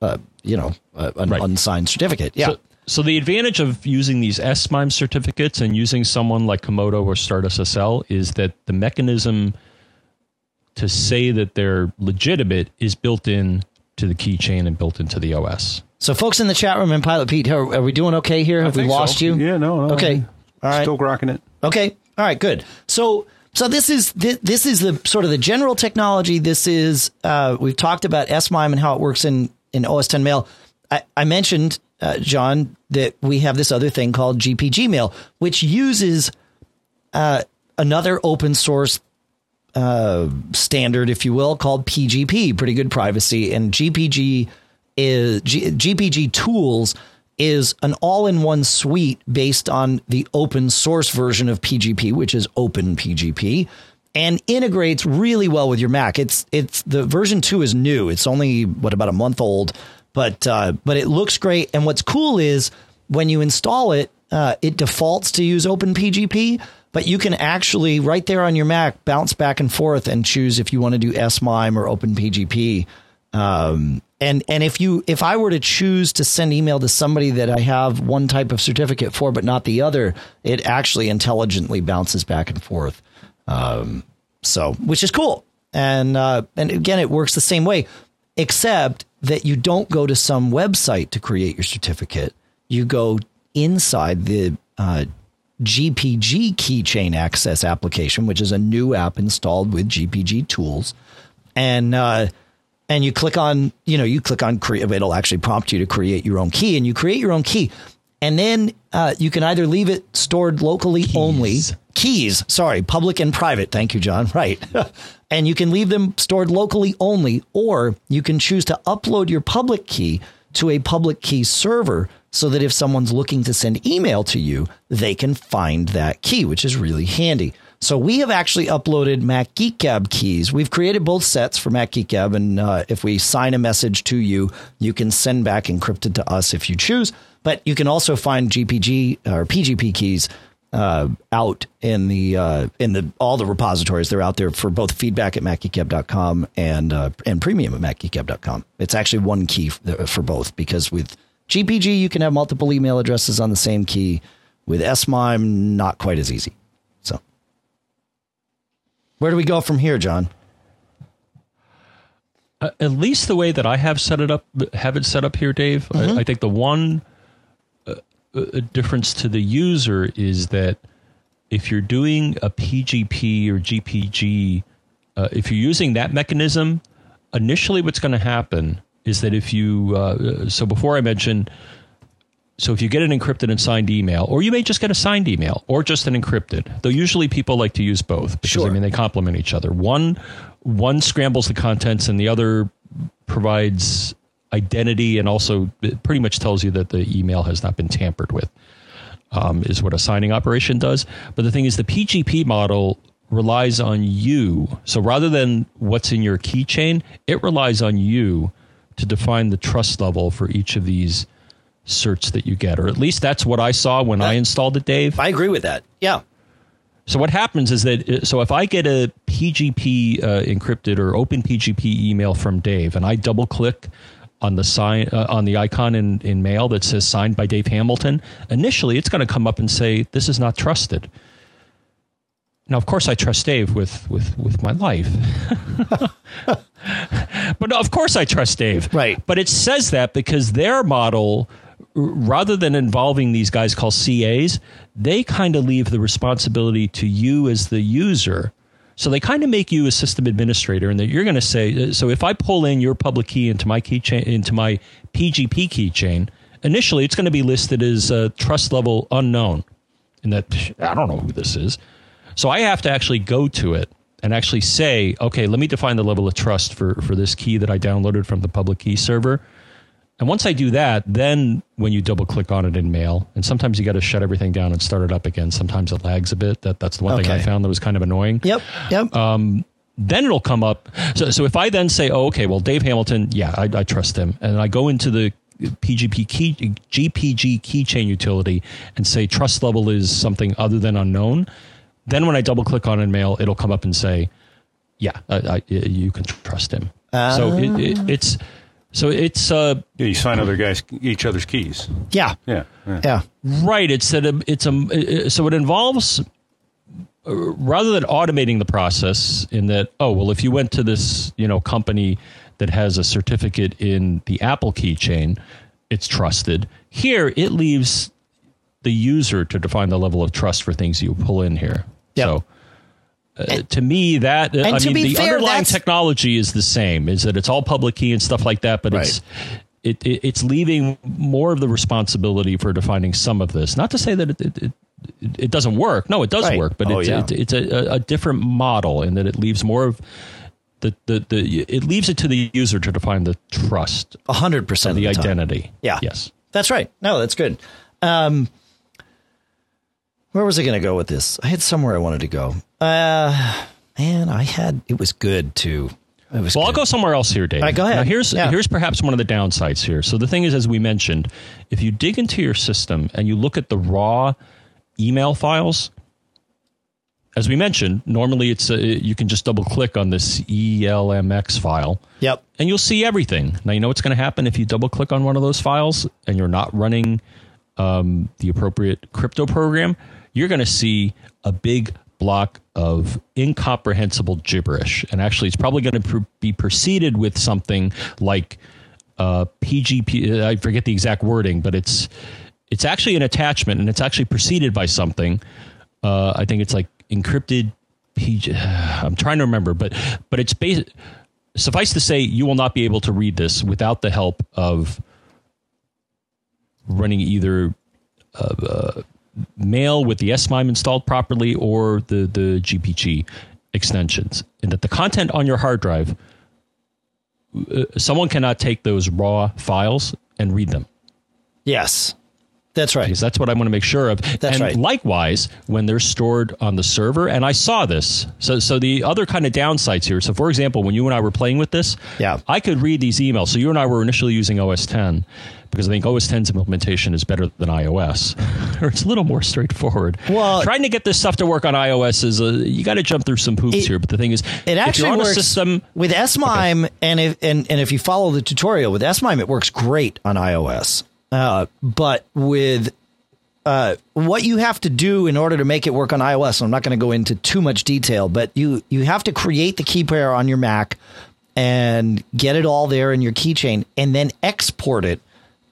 uh, you know, an Right. unsigned certificate. Yeah. So, so the advantage of using these SMIME certificates and using someone like Comodo or Start SSL is that the mechanism to say that they're legitimate is built in to the keychain and built into the OS. so, folks in the chat room and Pilot Pete, are, are we doing okay here? Have we think so. lost you? Yeah, no, no. Okay. All right. Still grokking it. Okay. All right. Good. So, so this is this, this is the sort of the general technology. This is uh, we've talked about SMIME and how it works in in OS 10 Mail. I, I mentioned uh, John that we have this other thing called GPG Mail, which uses uh, another open source uh, standard, if you will, called PGP, pretty good privacy, and GPG is G, GPG tools is an all-in-one suite based on the open source version of PGP, which is OpenPGP, and integrates really well with your Mac. It's it's the version two is new. It's only what about a month old, but uh, but it looks great. And what's cool is when you install it, uh, it defaults to use OpenPGP, but you can actually right there on your Mac bounce back and forth and choose if you want to do SMIME or OpenPGP. Um, and and if you if I were to choose to send email to somebody that I have one type of certificate for but not the other, it actually intelligently bounces back and forth. Um, so which is cool. And uh, and again, it works the same way, except that you don't go to some website to create your certificate. You go inside the uh, GPG Keychain Access application, which is a new app installed with GPG tools, and uh, and you click on you know you click on create. It'll actually prompt you to create your own key, and you create your own key, and then uh, you can either leave it stored locally only keys. Sorry, public and private. Thank you, John. <laughs> Right. <laughs> and you can leave them stored locally only, or you can choose to upload your public key to a public key server so that if someone's looking to send email to you, they can find that key, which is really handy. So we have actually uploaded Mac Geek Gab keys. We've created both sets for Mac Geek Gab, and uh, if we sign a message to you, you can send back encrypted to us if you choose. But you can also find GPG or PGP keys uh, out in the uh, in the all the repositories. They're out there for both feedback at macgeekgab.com and uh, and premium at macgeekgab.com. It's actually one key for both because with GPG you can have multiple email addresses on the same key. With SMIME, not quite as easy. So, where do we go from here, John? Uh, at least the way that I have set it up, have it set up here, Dave. Mm-hmm. I, I, think the one uh, uh, difference to the user is that if you're doing a PGP or GPG, uh, if you're using that mechanism, initially what's going to happen is that if you, uh, so before I mentioned, so if you get an encrypted and signed email, or you may just get a signed email, or just an encrypted, though usually people like to use both because sure. I mean they complement each other. One one scrambles the contents and the other provides identity and also pretty much tells you that the email has not been tampered with um, is what a signing operation does but the thing is the pgp model relies on you so rather than what's in your keychain it relies on you to define the trust level for each of these certs that you get or at least that's what i saw when i installed it dave. I agree with that. Yeah. So what happens is that so if I get a PGP uh, encrypted or open PGP email from Dave, and I double click on the sign uh, on the icon in, in mail that says signed by Dave Hamilton, initially it's going to come up and say this is not trusted. Now, of course, I trust Dave with with with my life, <laughs> but of course I trust Dave. Right. But it says that because their model rather than involving these guys called CAs, they kind of leave the responsibility to you as the user. So they kind of make you a system administrator, and that you're going to say, uh, so if I pull in your public key into my keychain, into my PGP keychain, initially it's going to be listed as a trust level unknown, and that I don't know who this is. So I have to actually go to it and actually say, okay, let me define the level of trust for for this key that I downloaded from the public key server and once I do that, then when you double click on it in mail, and sometimes you got to shut everything down and start it up again. Sometimes it lags a bit. That that's the one okay. thing I found that was kind of annoying. Yep. Yep. Um, then it'll come up. So, so if I then say, oh, okay, well, Dave Hamilton, yeah, I, I trust him. And I go into the PGP key, GPG keychain utility and say trust level is something other than unknown. Then when I double click on in mail, it'll come up and say, yeah, I, I, you can trust him. Uh, so it, it, it's, so it's uh yeah, you sign other guys each other's keys. Yeah. Yeah. Yeah. yeah. Right. It's that it's a so it involves uh, rather than automating the process in that oh well if you went to this you know company that has a certificate in the Apple keychain it's trusted. Here it leaves the user to define the level of trust for things you pull in here. Yep. So uh, to me, that uh, I mean, the fair, underlying technology is the same. Is that it's all public key and stuff like that, but right. it's it, it, it's leaving more of the responsibility for defining some of this. Not to say that it it, it doesn't work. No, it does right. work, but oh, it's, yeah. it's a, a, different model in that it leaves more of the, the, the it leaves it to the user to define the trust. A hundred percent the, the identity. Yeah. Yes. That's right. No, that's good. Um, where was I going to go with this? I had somewhere I wanted to go. Uh, man, I had it was good too. It was well, good. I'll go somewhere else here, Dave. Right, go ahead. Now, here's yeah. here's perhaps one of the downsides here. So the thing is, as we mentioned, if you dig into your system and you look at the raw email files, as we mentioned, normally it's a, you can just double click on this EMLX file. Yep. And you'll see everything. Now you know what's going to happen if you double click on one of those files and you're not running um, the appropriate crypto program you're going to see a big block of incomprehensible gibberish. And actually, it's probably going to be preceded with something like uh, PGP. I forget the exact wording, but it's it's actually an attachment, and it's actually preceded by something. Uh, I think it's like encrypted PG. <sighs> I'm trying to remember, but but it's basic. Suffice to say, you will not be able to read this without the help of running either uh, uh mail with the SMIME installed properly or the, the GPG extensions. And that the content on your hard drive, uh, someone cannot take those raw files and read them. Yes. That's right. because that's what I want to make sure of. That's and right. likewise, when they're stored on the server, and I saw this. So, so the other kind of downsides here. So, for example, when you and I were playing with this, Yeah. I could read these emails. So, you and I were initially using OS 10 because I think OS 10's implementation is better than iOS, or <laughs> it's a little more straightforward. Well- trying to get this stuff to work on iOS is a, you got to jump through some hoops It- here. But the thing is, It actually works a system. with SMIME, and if and, and if you follow the tutorial with SMIME, it works great on iOS. Uh, but with uh, what you have to do in order to make it work on iOS, I'm not going to go into too much detail, but you you have to create the key pair on your Mac and get it all there in your keychain, and then export it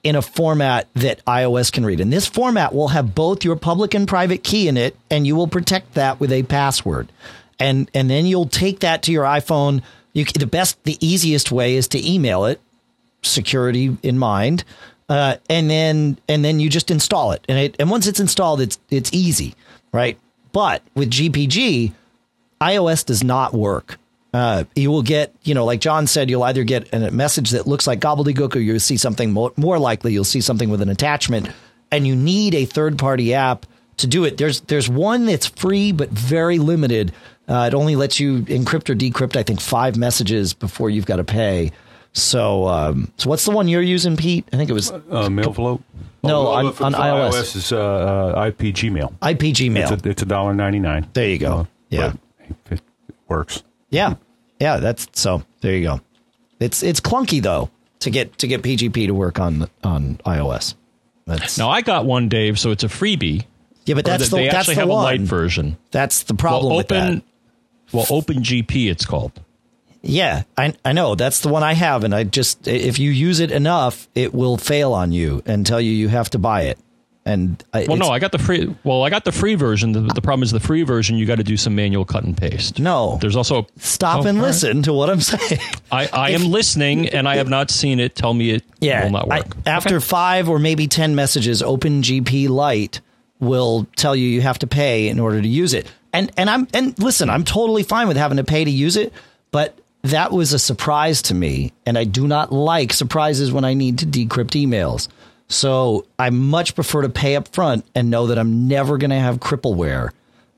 in a format that iOS can read. And this format will have both your public and private key in it, and you will protect that with a password. And and then you'll take that to your iPhone. You the best, the easiest way is to email it, security in mind, uh, and then and then you just install it. And it and once it's installed, it's it's easy, right? But with GPG, iOS does not work. Uh, you will get, you know, like John said, you'll either get a message that looks like gobbledygook, or you'll see something more, more likely, you'll see something with an attachment, and you need a third-party app to do it. There's there's one that's free but very limited. Uh, it only lets you encrypt or decrypt, I think, five messages before you've got to pay. So, um, so what's the one you're using, Pete? I think it was Uh, Mailflow? No, Oh, on- if it's on iOS. iOS is uh, uh, iPGMail. IP Gmail. It's a, it's a dollar ninety nine. There you go. Yeah. it works. Yeah, yeah. That's so. There you go. It's it's clunky though to get to get PGP to work on on iOS. That's Now, I got one, Dave, so it's a freebie. yeah, but that's the they that's actually the have one. a light version. That's the problem well, with open, that. well, OpenGP, it's called. Yeah, I I know that's the one I have, and I just if you use it enough, it will fail on you and tell you you have to buy it. And I, Well, no, I got the free. Well, I got the free version. The, the problem is the free version. You got to do some manual cut and paste. No. there's also stop Oh, and all right. listen to what I'm saying. I, I am listening, and I have not seen it. Tell me it yeah, will not I- work. after five or maybe ten messages, OpenGP Lite will tell you you have to pay in order to use it. And and I'm and listen, I'm totally fine with having to pay to use it, but that was a surprise to me, and I do not like surprises when I need to decrypt emails. So I much prefer to pay up front and know that I'm never going to have crippleware.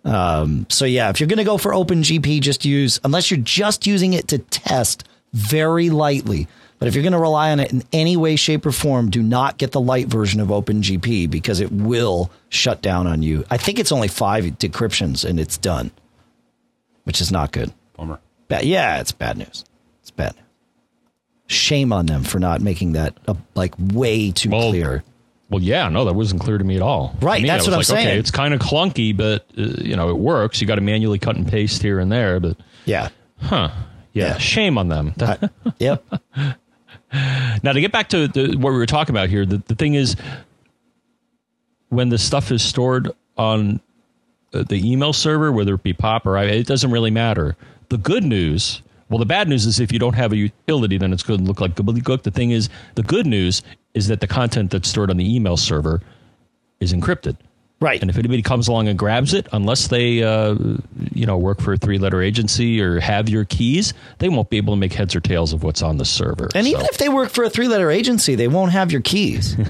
Um, so yeah, if you're going to go for OpenGP, just use unless you're just using it to test very lightly. But if you're going to rely on it in any way, shape, or form, do not get the light version of OpenGP because it will shut down on you. I think it's only five decryptions and it's done, which is not good. Bummer. Bad, yeah, it's bad news. It's bad news. Shame on them for not making that uh, like way too Well, clear. Well, yeah, no, that wasn't clear to me at all. Right, me, that's I was what I'm saying. Okay, it's kind of clunky, but uh, you know, it works. You got to manually cut and paste here and there, but Yeah. huh? Yeah, Yeah. shame on them. <laughs> Yep. Now, to get back to the, what we were talking about here, the, the thing is, when the stuff is stored on uh, the email server, whether it be POP or I, it doesn't really matter. The good news, well, the bad news is if you don't have a utility, then it's going to look like gobbledygook. The thing is, the good news is that the content that's stored on the email server is encrypted. Right. And if anybody comes along and grabs it, unless they, uh, you know, work for a three-letter agency or have your keys, they won't be able to make heads or tails of what's on the server. And even if they work for a three letter agency, they won't have your keys. <laughs>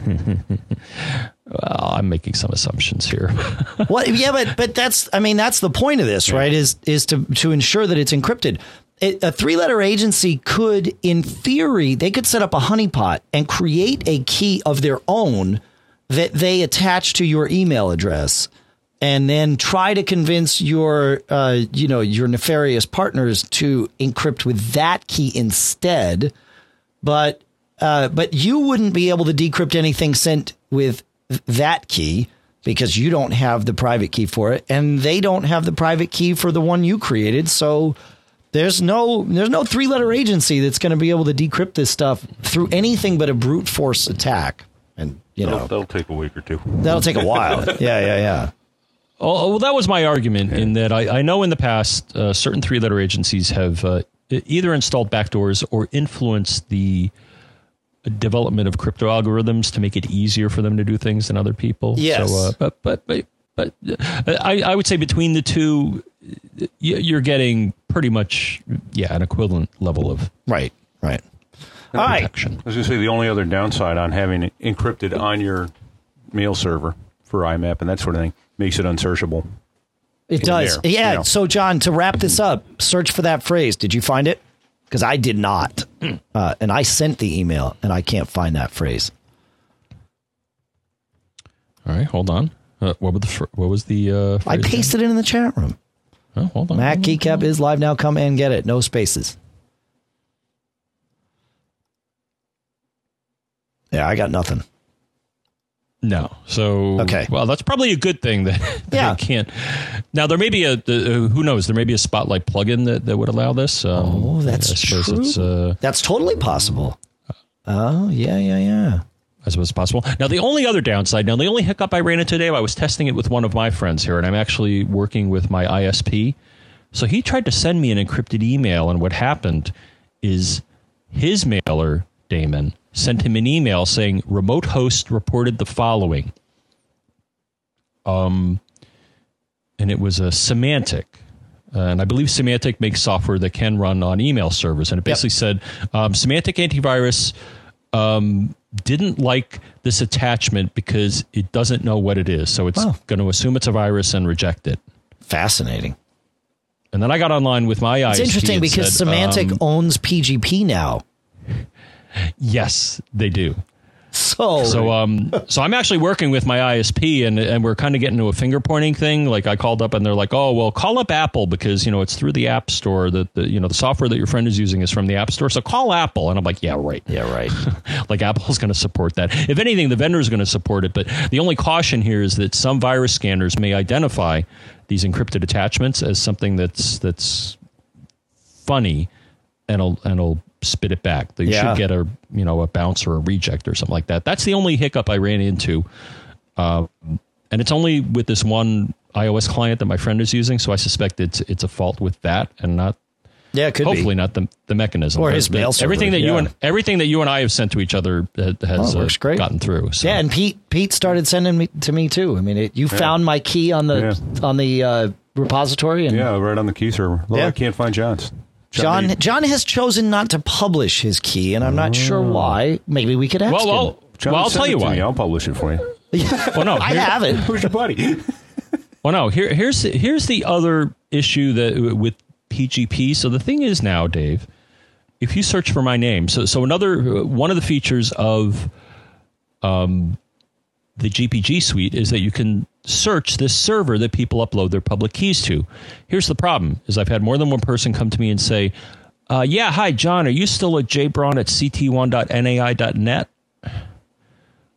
Well, I'm making some assumptions here. <laughs> well, yeah, but but that's I mean that's the point of this, right? Is is to to ensure that it's encrypted. It, a three letter agency could, in theory, they could set up a honeypot and create a key of their own that they attach to your email address, and then try to convince your uh, you know your nefarious partners to encrypt with that key instead. But uh, but you wouldn't be able to decrypt anything sent with that key because you don't have the private key for it, and they don't have the private key for the one you created. So there's no there's no three letter agency that's going to be able to decrypt this stuff through anything but a brute force attack. And you know That'll, that'll take a week or two. that'll take a while. <laughs> yeah, yeah, yeah. Oh, well, that was my argument in that I, I know in the past uh, certain three letter agencies have uh, either installed backdoors or influenced the development of crypto algorithms to make it easier for them to do things than other people. Yes. So, uh, but but but but uh, I, I would say between the two, you're getting pretty much yeah an equivalent level of Right, right. All right. protection. I was going to say the only other downside on having it encrypted on your mail server for IMAP and that sort of thing makes it unsearchable. It does. there, yeah. you know. So, John, to wrap this up, search for that phrase. Did you find it? Because I did not. <clears throat> Uh, and I sent the email and I can't find that phrase. All right, hold on. Uh, what was the fr- what was the? Uh, I phrase pasted it in the chat room. Oh, hold on. Mac hold on. Keycap is live now. Come and get it. No spaces. Yeah, I got nothing. No. So Okay. Well, that's probably a good thing that, <laughs> that Yeah. I can't. Now there may be a uh, who knows there may be a Spotlight plugin that, that would allow this. Um, Oh, that's true. Uh, That's totally possible. Oh, yeah, yeah, yeah. I suppose possible. Now the only other downside, now the only hiccup I ran into today, I was testing it with one of my friends here, and I'm actually working with my ISP. So he tried to send me an encrypted email, and what happened is his mailer, daemon, sent him an email saying remote host reported the following. Um, and it was a Symantec. Uh, and I believe Symantec makes software that can run on email servers. And it basically said um, Symantec antivirus um, didn't like this attachment because it doesn't know what it is. So it's going to assume it's a virus and reject it. Fascinating. And then I got online with my ISP. It's interesting because said, Symantec um, owns PGP now. Yes, they do. So, So um so I'm actually working with my ISP and and we're kind of getting to a finger pointing thing. Like I called up and they're like, "Oh, well, call up Apple because, you know, it's through the App Store that the you know, the software that your friend is using is from the App Store. So call Apple." And I'm like, "Yeah, right." yeah, right. <laughs> like Apple's going to support that. If anything, the vendor is going to support it. But the only caution here is that some virus scanners may identify these encrypted attachments as something that's that's funny, and will and will spit it back. You Yeah. should get a you know a bounce or a reject or something like that. That's the only hiccup I ran into, uh, and it's only with this one iOS client that my friend is using. So I suspect it's it's a fault with that and not Yeah, it could be. hopefully be. not the the mechanism Or his the- mail server, everything that you and everything that you and I have sent to each other has Oh, uh, great. gotten through. So. Yeah, and Pete Pete started sending me to me too. I mean, it, you found my key on the on the uh, repository, and Yeah, right on the key server. Well, Yeah. I can't find John's. John John, John has chosen not to publish his key, and I'm not sure why. Maybe we could ask well, well, him. John, well, I'll tell you why. me. I'll publish it for you. <laughs> Well, no, I have it. <laughs> Who's your buddy? <laughs> Well, no. Here, here's here's the other issue that with PGP. So the thing is now, Dave, if you search for my name, so so another one of the features of um, the GPG suite is that you can search this server that people upload their public keys to. Here's the problem: is I've had more than one person come to me and say, uh, "Yeah, hi, John. Are you still at jbraun at ct1.nai.net?"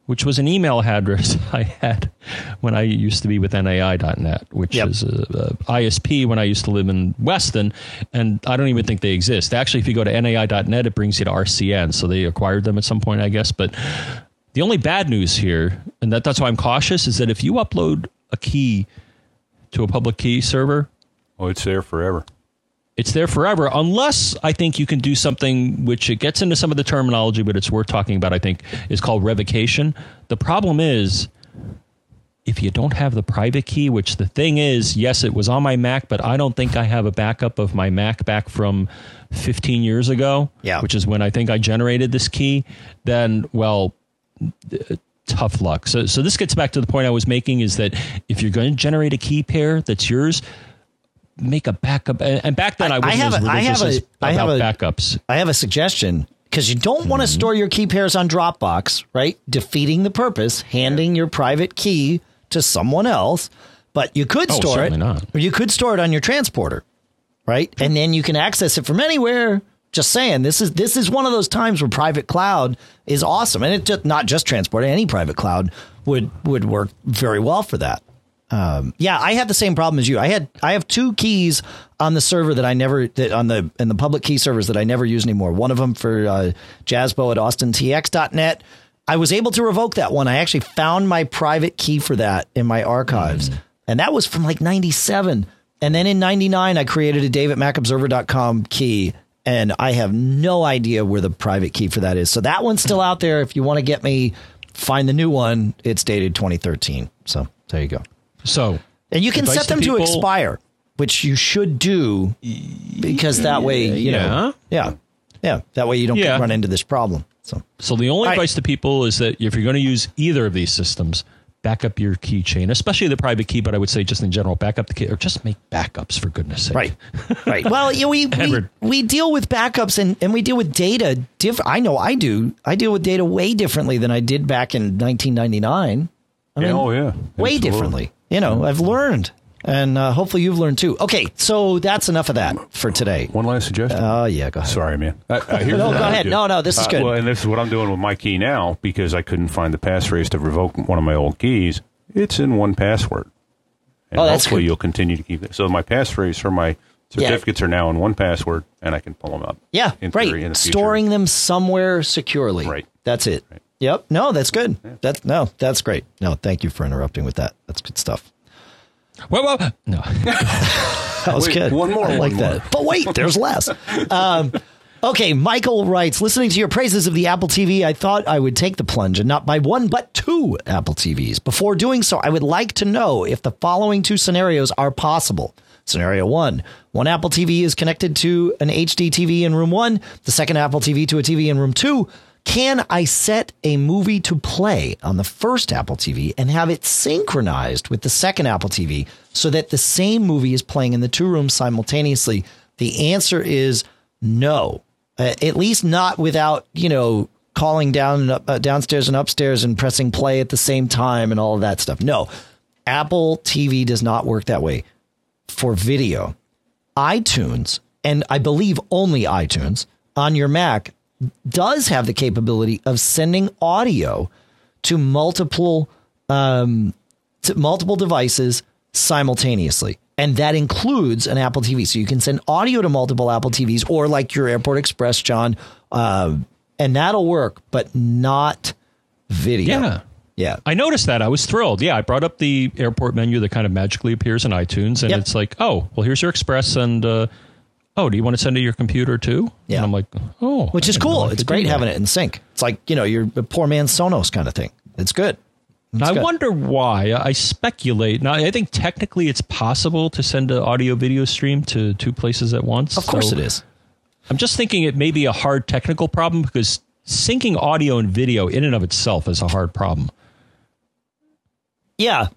which was an email address <laughs> I had when I used to be with NAI.net, which Yep. is a, a ISP when I used to live in Weston, and I don't even think they exist. Actually, if you go to NAI.net, it brings you to RCN, so they acquired them at some point, I guess. But the only bad news here, and that, that's why I'm cautious, is that if you upload a key to a public key server, Oh, it's there forever. it's there forever unless I think you can do something which it gets into some of the terminology, but it's worth talking about. I think is called revocation. The problem is if you don't have the private key, which the thing is, yes, it was on my Mac, but I don't think I have a backup of my Mac back from 15 years ago, Yeah. which is when I think I generated this key. Then, well, tough luck. So, so this gets back to the point I was making is that if you're going to generate a key pair that's yours, make a backup. And back then, I, I- I wasn't have as a- I have a- as- I have about a- backups. I have a suggestion because you don't want to mm-hmm. store your key pairs on Dropbox, right? Defeating the purpose, handing your private key to someone else. But you could Oh, store it, not. or you could store it on your transporter, right? And then you can access it from anywhere. Just saying, this is this is one of those times where private cloud is awesome, and it just not just transport. Any private cloud would would work very well for that. Um, yeah, I had the same problem as you. I had I have two keys on the server that I never that on the in the public key servers that I never use anymore. One of them for uh, Jazzbo at AustinTX.net. I was able to revoke that one. I actually found my private key for that in my archives, and that was from like '97. And then in '99, I created a Dave at MacObserver.com key, and I have no idea where the private key for that is. So that one's still out there. If you want to get me, find the new one. It's dated 2013. So there you go. So, And you can set them to, people- expire, which you should do because that way, you know, yeah, yeah, that way you don't Yeah. run into this problem. So so the only advice to people is that if you're going to use either of these systems, back up your keychain, especially the private key, but I would say just in general, back up the key or just make backups for goodness sake. Right. <laughs> Right. Well, you know, we, we, we deal with backups and, and we deal with data. Diff- I know I do. I deal with data way differently than I did back in 1999. I Yeah, mean, oh, yeah. Way Absolutely. differently. You know, I've learned. And uh, hopefully you've learned too. Okay. So that's enough of that for today. One last suggestion. Oh, yeah. Go ahead. Sorry, man. Uh, uh, No, go ahead. No, no, this is Uh, good. well, and this is what I'm doing with my key now because I couldn't find the passphrase to revoke one of my old keys. It's in 1Password. And Oh, that's hopefully good. you'll continue to keep it. So my passphrase for my Yeah. certificates are now in 1Password, and I can pull them up. Yeah, in right. in the. Storing them somewhere securely. Right. That's it. Right. Yep. No, that's good. That's no, that's great. No, thank you for interrupting with that. That's good stuff. Well, well, no. <laughs> That was Wait, good. one more, I like one that. But wait, there's less. Um, okay, Michael writes, listening to your praises of the Apple TV, I thought I would take the plunge and not buy one but two Apple TVs. Before doing so, I would like to know if the following two scenarios are possible. Scenario one one Apple TV is connected to an HD TV in room one, the second Apple TV to a TV in room two. Can I set a movie to play on the first Apple TV and have it synchronized with the second Apple TV so that the same movie is playing in the two rooms simultaneously? The answer is no. Uh, at least not without, you know, calling down uh, downstairs and upstairs and pressing play at the same time and all of that stuff. No. Apple TV does not work that way for video. iTunes, and I believe only iTunes on your Mac does have the capability of sending audio to multiple um, to multiple devices simultaneously. And that includes an Apple TV. So you can send audio to multiple Apple TVs or like your Airport Express, John, uh, and that'll work, but not video. Yeah. Yeah. I noticed that. I was thrilled. Yeah, I brought up the airport menu that kind of magically appears in iTunes, and Yep. it's like, oh, well, here's your Express, and uh, oh, do you want to send to your computer too? Yeah. And I'm like, oh, Which is cool. It's great having it in sync. It's like, you know, you're a poor man's Sonos kind of thing. It's good. It's I good. wonder why. I speculate. Now, I think technically it's possible to send an audio video stream to two places at once. Of course So it is. I'm just thinking it may be a hard technical problem because syncing audio and video in and of itself is a hard problem. Yeah.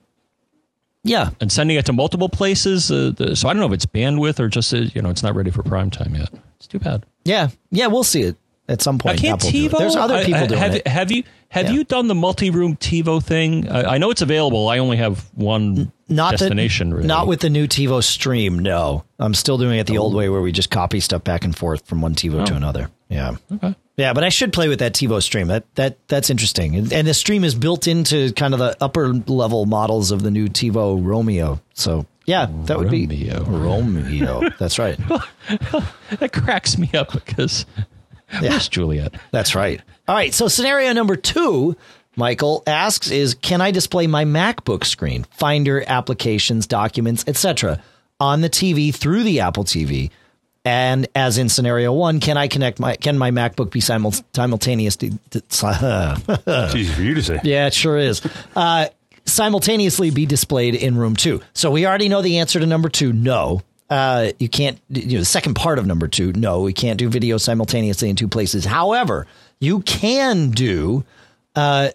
Yeah. And sending it to multiple places, uh, the, so I don't know if it's bandwidth or just uh, you know it's not ready for prime time yet. It's too bad. Yeah. Yeah. We'll see it at some point. can't Apple. TiVo? There's other people I- doing have, it. Have you have Yeah. you done the multi-room TiVo thing? I, I know it's available. I only have one Not destination. the, really. Not with the new TiVo stream. No, I'm still doing it the old way where we just copy stuff back and forth from one TiVo to another. Yeah. Okay. Yeah, but I should play with that TiVo stream. That that that's interesting. And, and the stream is built into kind of the upper level models of the new TiVo Roamio. So yeah, that would be Roamio. Roamio. That's right. <laughs> that cracks me up because where's Juliet? That's right. All right. So scenario number two, Michael asks is can I display my MacBook screen, Finder, applications, documents, etc. on the TV through the Apple TV? And as in scenario one, can I connect my can my MacBook be simul- simultaneous? To, <laughs> easy for you to say. yeah, it sure is. Uh, simultaneously be displayed in room two. So we already know the answer to number two. No, uh, you can't. You know, the second part of number two. No, we can't do video simultaneously in two places. However, you can do uh,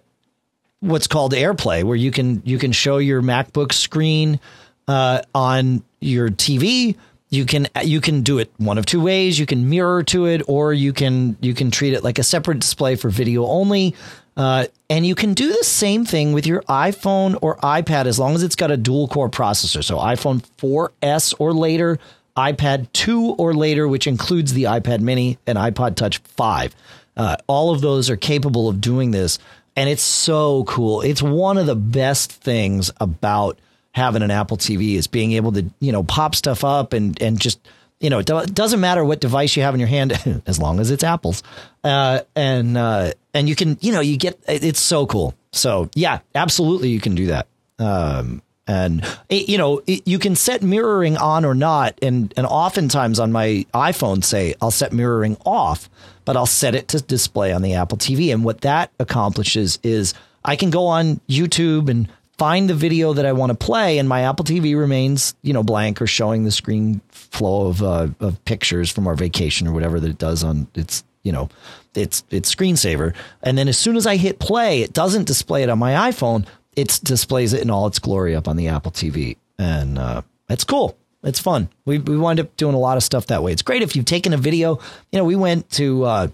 what's called AirPlay, where you can you can show your MacBook screen uh, on your TV. You can you can do it one of two ways. You can mirror to it, or you can you can treat it like a separate display for video only. Uh, and you can do the same thing with your iPhone or iPad as long as it's got a dual core processor. So iPhone 4S or later, iPad 2 or later, which includes the iPad Mini and iPod Touch 5. Uh, all of those are capable of doing this, and it's so cool. It's one of the best things about having an Apple TV is being able to you know pop stuff up and and just you know it doesn't matter what device you have in your hand <laughs> as long as it's Apple's, uh, and uh, and you can you know you get it's so cool. So yeah, absolutely you can do that. Um, and it, you know it, you can set mirroring on or not and and oftentimes on my iphone say i'll set mirroring off but i'll set it to display on the apple tv and what that accomplishes is i can go on youtube and find the video that i want to play and my apple tv remains you know blank or showing the screen flow of uh, of pictures from our vacation or whatever that it does on its you know it's it's screensaver and then as soon as i hit play it doesn't display it on my iphone it displays it in all its glory up on the Apple TV, and uh, it's cool. It's fun. We we wind up doing a lot of stuff that way. It's great if you've taken a video. You know, we went to uh,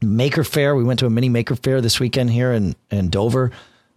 Maker Faire. We went to a mini Maker Faire this weekend here in in Dover.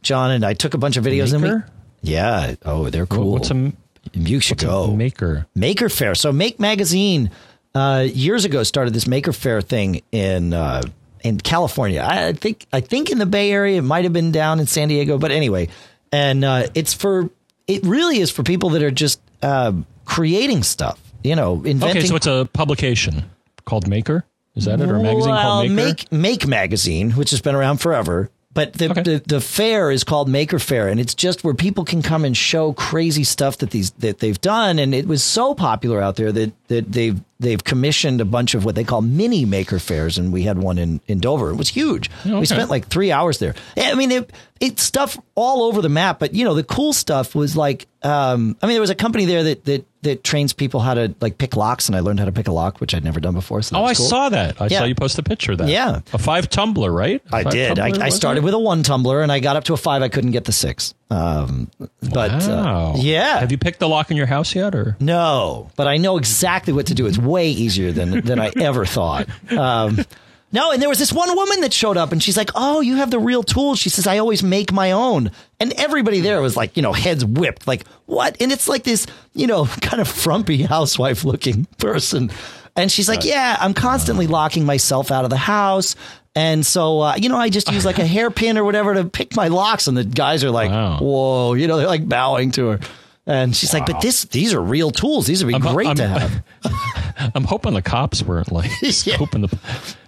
John and I took a bunch of videos and we Maker? yeah. Oh, they're cool. What's a, you should go. maker? Maker Faire. So Make Magazine uh, years ago started this Maker Faire thing in uh, in California. I think I think in the Bay Area. It might have been down in San Diego, but anyway, and uh, it's for it really is for people that are just uh, creating stuff. You know, inventing. Okay, so it's a publication called Maker. Is that it, or a magazine well, called Maker? Make Make Magazine, which has been around forever. But the, Okay. the the fair is called Maker Faire, and it's just where people can come and show crazy stuff that these that they've done. And it was so popular out there that that they've they've commissioned a bunch of what they call mini Maker Faires, and we had one in in Dover. It was huge. Okay. We spent like three hours there. I mean, it, it's stuff all over the map. But you know, the cool stuff was like, um, I mean, there was a company there that that that trains people how to like pick locks, and I learned how to pick a lock, which I'd never done before. So that Oh, I cool. saw that. I Yeah. saw you post a picture of that. Yeah. A five tumbler, right? I did. I, tumbler, I was started it? with a one tumbler and I got up to a five. I couldn't get the six. Um, but Wow. uh, yeah, Have you picked the lock in your house yet, or? no, but I know exactly what to do. It's way easier than than I ever thought. Um, no, and there was this one woman that showed up and she's like, "Oh, you have the real tools." She says, "I always make my own." And everybody there was like, you know, heads whipped, like, "What?" And it's like this, you know, <laughs> kind of frumpy housewife looking person. And she's like, "Yeah, I'm constantly locking myself out of the house." And so, uh, you know, I just use like a hairpin or whatever to pick my locks. And the guys are like, Wow. whoa, you know, they're like bowing to her. And she's like, but this, these are real tools. These would be I'm- great I'm- to have. <laughs> I'm hoping the cops weren't like <laughs> Yeah. hoping the.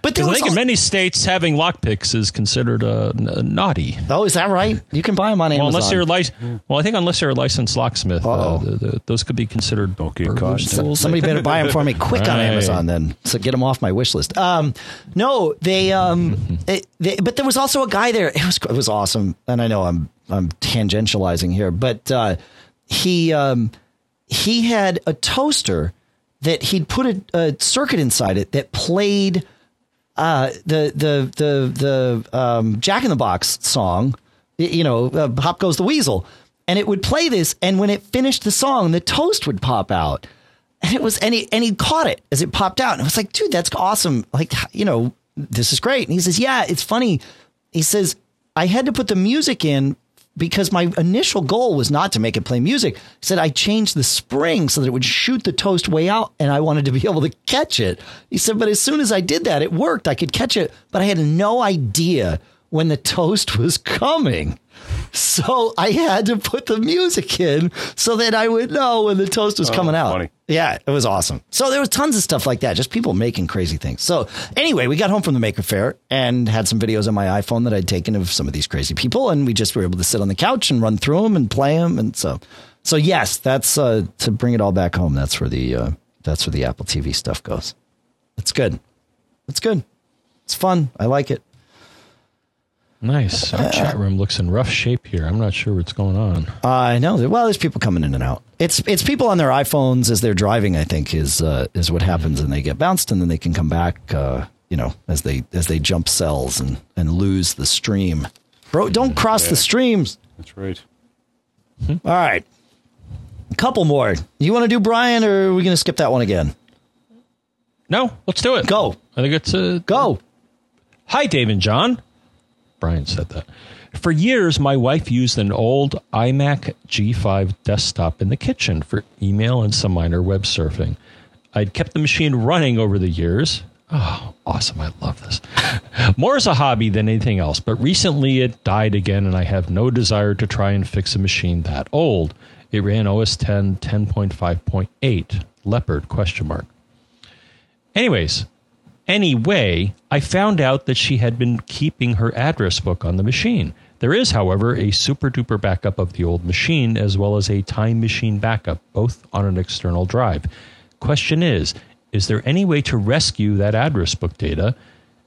But there Because I was think in many states having lockpicks is considered uh, n- naughty. Oh, is that right? You can buy them on Well, Amazon. unless you're lic- well, I think unless you're a licensed locksmith, uh, Uh-oh. the, the, those could be considered Don't get caught. tools. Somebody better buy them for me quick on Amazon then. So get them off my wish list. Um, no, they, um, <laughs> it, they, but there was also a guy there. It was, it was awesome. And I know I'm, I'm tangentializing here, but, uh, he, um, he had a toaster that he'd put a, a circuit inside it that played, uh, the, the, the, the, um, Jack in the Box song, you know, uh, Pop Goes the Weasel. And it would play this. And when it finished the song, the toast would pop out. And it was, and he, and he caught it as it popped out. And I was like, dude, that's awesome. Like, you know, this is great. And he says, yeah, it's funny. He says, I had to put the music in because my initial goal was not to make it play music. He said, I changed the spring so that it would shoot the toast way out and I wanted to be <laughs> able to catch it. He said, but as soon as I did that, it worked. I could catch it, but I had no idea when the toast was coming. So I had to put the music in so that I would know when the toast was coming out. funny. Yeah, it was awesome. So there was tons of stuff like that, just people making crazy things. So anyway, we got home from the Maker Faire and had some videos on my iPhone that I'd taken of some of these crazy people, and we just were able to sit on the couch and run through them and play them, and so so yes, that's uh, to bring it all back home. That's where the uh, that's where the Apple TV stuff goes. It's good. It's good. It's fun. I like it. Nice. Our chat room looks in rough shape here. I'm not sure what's going on. I know. Well, there's people coming in and out. It's it's people on their iPhones as they're driving. I think is uh, is what happens, and they get bounced, and then they can come back. Uh, you know, as they as they jump cells and and lose the stream. Bro, don't cross the streams. That's right. All right, a couple more. You want to do Brian, or are we going to skip that one again? No, let's do it. Go. I think it's a Go. Hi, Dave and John. Brian said that. For years, my wife used an old iMac G5 desktop in the kitchen for email and some minor web surfing. I'd kept the machine running over the years. Oh, awesome. I love this. <laughs> More as a hobby than anything else, but recently it died again, and I have no desire to try and fix a machine that old. It ran OS 10 10.5.8 Leopard question mark. Anyways, Anyway, I found out that she had been keeping her address book on the machine. There is, however, a SuperDuper backup of the old machine as well as a time machine backup, both on an external drive. Question is Is there any way to rescue that address book data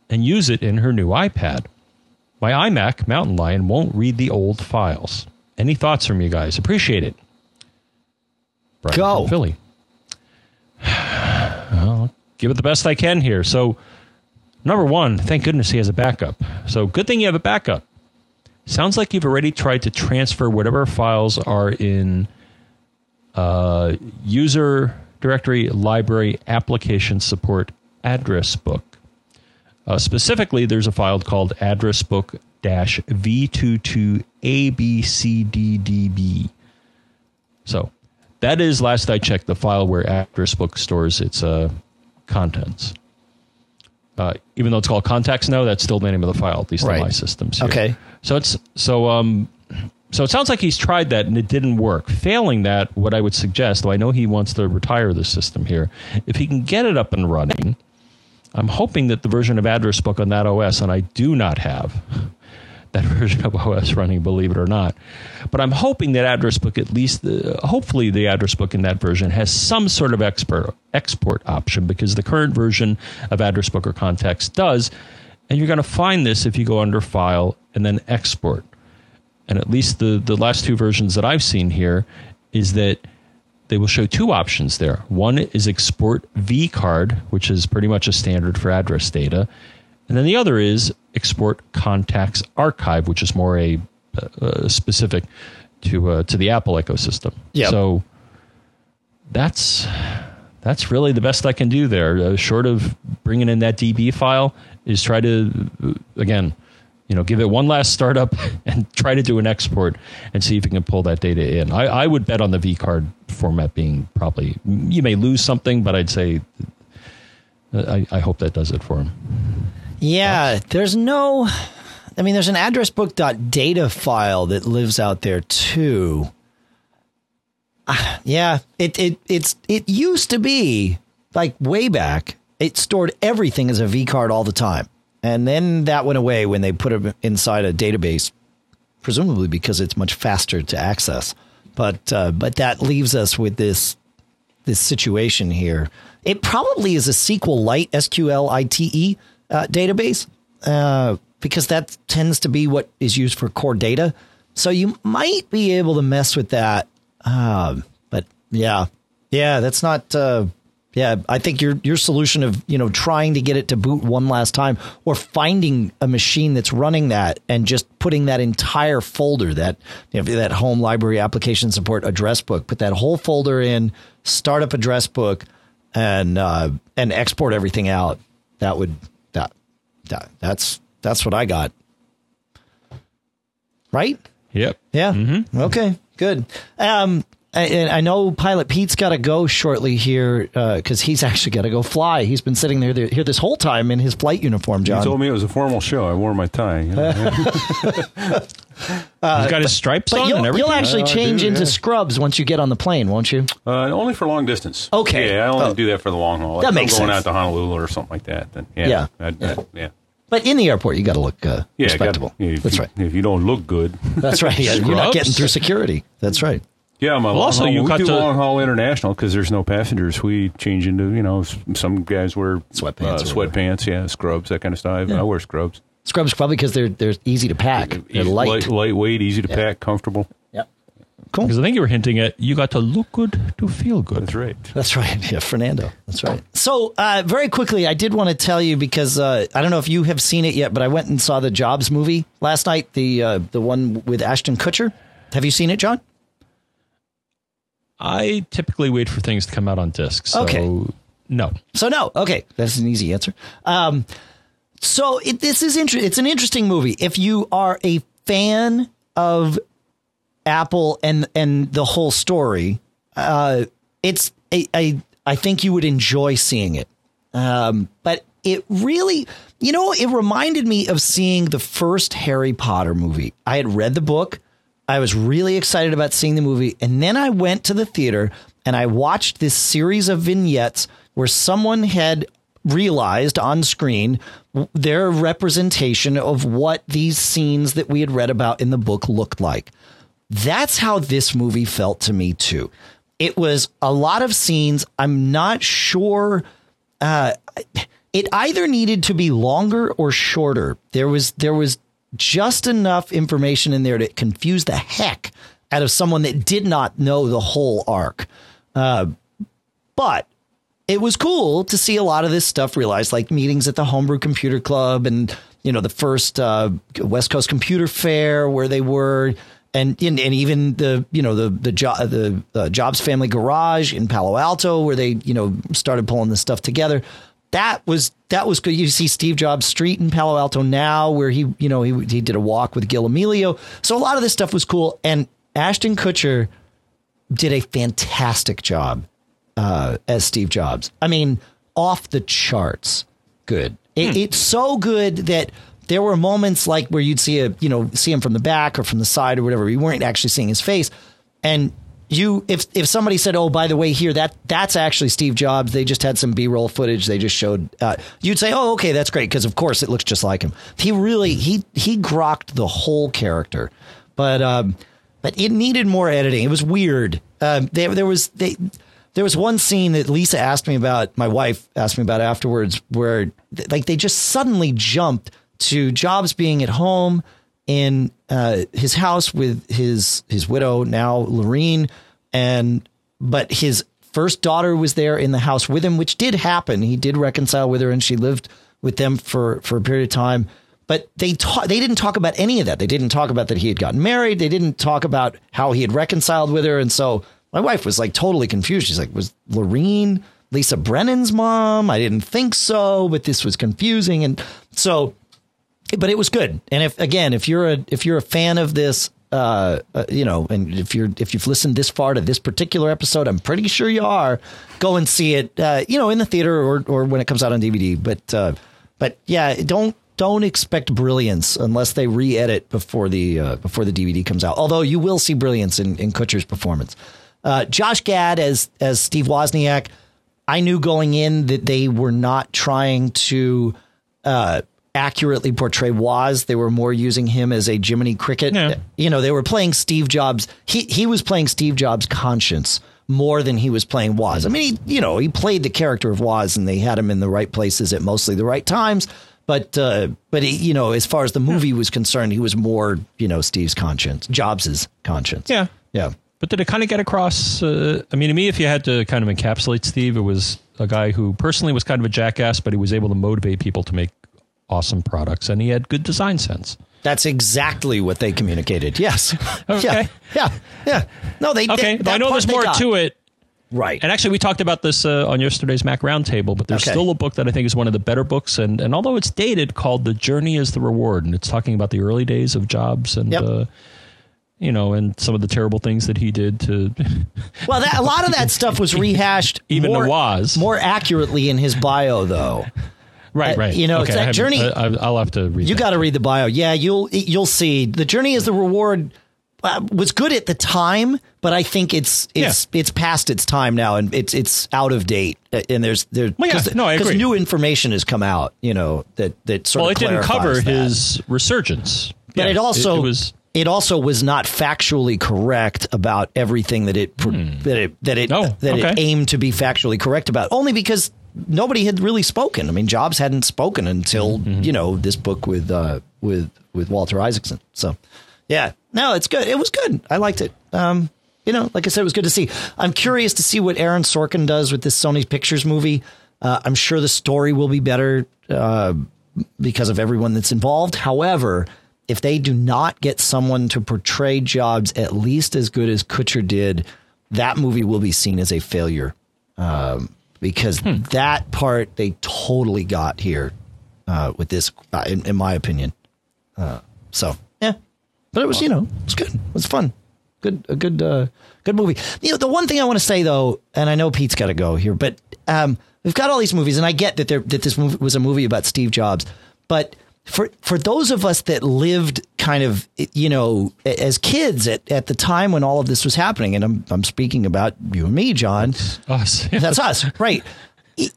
and use it in her new iPad? My iMac Mountain Lion won't read the old files. Any thoughts from you guys? Appreciate it. Brian Go. Philly. <sighs> I'll give it the best I can here. So, number one, thank goodness he has a backup. So, good thing you have a backup. Sounds like you've already tried to transfer whatever files are in uh, user directory library application support address book. Uh, specifically, there's a file called address book v22abcddb. So that is, last I checked, the file where address book stores its uh, contents. Uh, even though it's called contacts now, that's still the name of the file, at least Right. on my systems. Here. Okay. So it's so um so it sounds like he's tried that and it didn't work. Failing that, what I would suggest, though I know he wants to retire the system here, if he can get it up and running, I'm hoping that the version of address book on that OS, and I do not have that <laughs> version of OS running, believe it or not. But I'm hoping that address book, at least, the, hopefully, the address book in that version has some sort of export export option because the current version of address book or contacts does. And you're going to find this if you go under File and then Export. And at least the the last two versions that I've seen here is that they will show two options there. One is export vcard, which is pretty much a standard for address data, and then the other is export contacts archive, which is more a uh, specific to uh, to the Apple ecosystem. Yep. So that's that's really the best I can do there. Uh, short of bringing in that DB file, is try to uh, again, you know, give it one last startup <laughs> and try to do an export and see if you can pull that data in. I, I would bet on the vcard format being probably you may lose something, but I'd say uh, I, I hope that does it for him. Yeah, there's no. I mean, there's an address book data file that lives out there too. Ah, yeah, it it it's it used to be like way back. It stored everything as a V card all the time, and then that went away when they put it inside a database, presumably because it's much faster to access. But uh, but that leaves us with this this situation here. It probably is a SQLite, SQLite uh, database, uh, because that tends to be what is used for core data. So you might be able to mess with that. Um, but yeah, yeah, that's not. Uh, yeah, I think your your solution of you know trying to get it to boot one last time, or finding a machine that's running that and just putting that entire folder that you know, that home library application support address book, put that whole folder in, startup address book, and uh, and export everything out. That would that that that's that's what I got. Right? Yep. Yeah. Okay. Good. Um, I- I know Pilot Pete's got to go shortly here because he's actually got to go fly. He's been sitting there, there here this whole time in his flight uniform, You John. told me it was a formal show. I wore my tie. you <laughs> know. <laughs> He's got his stripes but on you'll, and everything. you'll actually change do, into yeah. scrubs once you get on the plane, won't you? Uh, only for long distance. Okay. Yeah, I only Oh. do that for the long haul. That If makes I'm going sense. out to Honolulu or something like that. Then yeah, Yeah. I'd- I'd- yeah. But in the airport, you got to look uh, Yeah, respectable. gotta- if That's you, right. If you don't look good, That's right. Yeah, you're not getting through security. That's right. yeah. My long also, haul, you we got do to- long haul international because there's no passengers. We change into you know some guys wear Sweatpants uh, sweatpants, yeah, scrubs, that kind of stuff. I wear scrubs. Scrubs probably because they're they're easy to pack. They're Easy- light. lightweight, easy to pack, comfortable. Yep. Cool. Because I think you were hinting at you got to look good to feel good. That's right. That's right. <laughs> Yeah, Fernando. That's right. So, uh, very quickly, I did want to tell you because uh, I don't know if you have seen it yet, but I went and saw the Jobs movie last night, the uh, the one with Ashton Kutcher. Have you seen it, John? I typically wait for things to come out on disc. So Okay. no. So no. Okay, that's an easy answer. Um, so it, this is inter- It's an interesting movie. If you are a fan of Apple and and the whole story, uh, it's a, a, I think you would enjoy seeing it. Um, but it really, you know, it reminded me of seeing the first Harry Potter movie. I had read the book. I was really excited about seeing the movie. And then I went to the theater and I watched this series of vignettes where someone had realized on screen their representation of what these scenes that we had read about in the book looked like. That's how this movie felt to me too. It was a lot of scenes. I'm not sure. Uh, it either needed to be longer or shorter. There was there was just enough information in there to confuse the heck out of someone that did not know the whole arc. Uh, but it was cool to see a lot of this stuff realized, like meetings at the Homebrew Computer Club and you know, the first uh, West Coast Computer Faire where they were, and and, even the you know the the jo- the uh, Jobs Family Garage in Palo Alto where they you know started pulling this stuff together. That was that was good. You see Steve Jobs Street in Palo Alto now, where he you know he he did a walk with Gil Amelio. So a lot of this stuff was cool, and Ashton Kutcher did a fantastic job uh, as Steve Jobs. I mean, off the charts good. It, It's so good that there were moments like where you'd see a you know see him from the back or from the side or whatever. You weren't actually seeing his face, and you if if somebody said, "Oh, by the way, here that that's actually Steve Jobs," they just had some B roll footage. They just showed. Uh, you'd say, "Oh, okay, that's great," because of course it looks just like him. He really he he grokked the whole character, but um, but it needed more editing. It was weird. Um, there there was they there was one scene that Lisa asked me about, my wife asked me about afterwards, where like they just suddenly jumped to Jobs being at home in uh, his house with his his widow now Laurene, and but his first daughter was there in the house with him, which did happen. He did reconcile with her, and she lived with them for for a period of time. But they ta- they didn't talk about any of that. They didn't talk about that he had gotten married. They didn't talk about how he had reconciled with her, and so my wife was like totally confused. She's like, was Laurene Lisa Brennan's mom? I didn't think so, but this was confusing. And so, but it was good. And if, again, if you're a, if you're a fan of this, uh, uh, you know, and if you're, if you've listened this far to this particular episode, I'm pretty sure you are, go and see it, uh, you know, in the theater or, or when it comes out on DVD. But, uh, but yeah, don't, don't expect brilliance unless they re-edit before the uh, before the DVD comes out. Although you will see brilliance in, in Kutcher's performance. Uh, Josh Gad as as Steve Wozniak. I knew going in that they were not trying to uh, accurately portray Woz. They were more using him as a Jiminy Cricket. Yeah. You know, they were playing Steve Jobs. He he was playing Steve Jobs' conscience more than he was playing Woz. I mean, he, you know, he played the character of Woz, and they had him in the right places at mostly the right times. But uh, but he, you know, as far as the movie was concerned, he was more you know Steve's conscience, Jobs's conscience. Yeah. yeah. But did it kind of get across? Uh, I mean, to me, if you had to kind of encapsulate Steve, it was a guy who personally was kind of a jackass, but he was able to motivate people to make awesome products, and he had good design sense. That's exactly what they communicated. Yes. <laughs> Okay. Yeah. Yeah. Yeah. No, they. Okay, I know there's more to it. Right. And actually, we talked about this uh, on yesterday's Mac Roundtable, but there's Okay. still a book that I think is one of the better books, and, and although it's dated, called "The Journey Is the Reward," and it's talking about the early days of Jobs and. Yep. Uh, you know, and some of the terrible things that he did to. <laughs> well, that, a lot of that <laughs> stuff was rehashed Even more, Woz. more accurately in his bio, though. <laughs> right, Uh, right. you know, it's that journey- I, I, I'll have to read. You got to read the bio. Yeah, you'll you'll see. The journey is the reward. Uh, was good at the time, but I think it's it's it's past its time now, and it's it's out of date. Uh, And there's there Well, yeah, no, I agree. new information has come out. You know that that sort Well, of it didn't cover that. his resurgence, but Yeah, it also it, was. It also was not factually correct about everything that it that it that it Oh, that it aimed to be factually correct about. Only because nobody had really spoken. I mean, Jobs hadn't spoken until Mm-hmm. you know this book with uh, with with Walter Isaacson. So yeah, no, it's good. It was good. I liked it. Um, you know, like I said, it was good to see. I'm curious to see what Aaron Sorkin does with this Sony Pictures movie. Uh, I'm sure the story will be better uh, because of everyone that's involved. However, if they do not get someone to portray Jobs at least as good as Kutcher did, that movie will be seen as a failure um, because that part they totally got here uh, with this, uh, in, in my opinion. Uh, so yeah, but it was you know it was good. It was fun. Good, a good, uh, good movie. You know, the one thing I want to say though, and I know Pete's got to go here, but um, we've got all these movies, and I get that there that this movie was a movie about Steve Jobs, but for for those of us that lived kind of you know as kids at, at the time when all of this was happening, and I'm I'm speaking about you and me, John. Us. <laughs> That's us, right?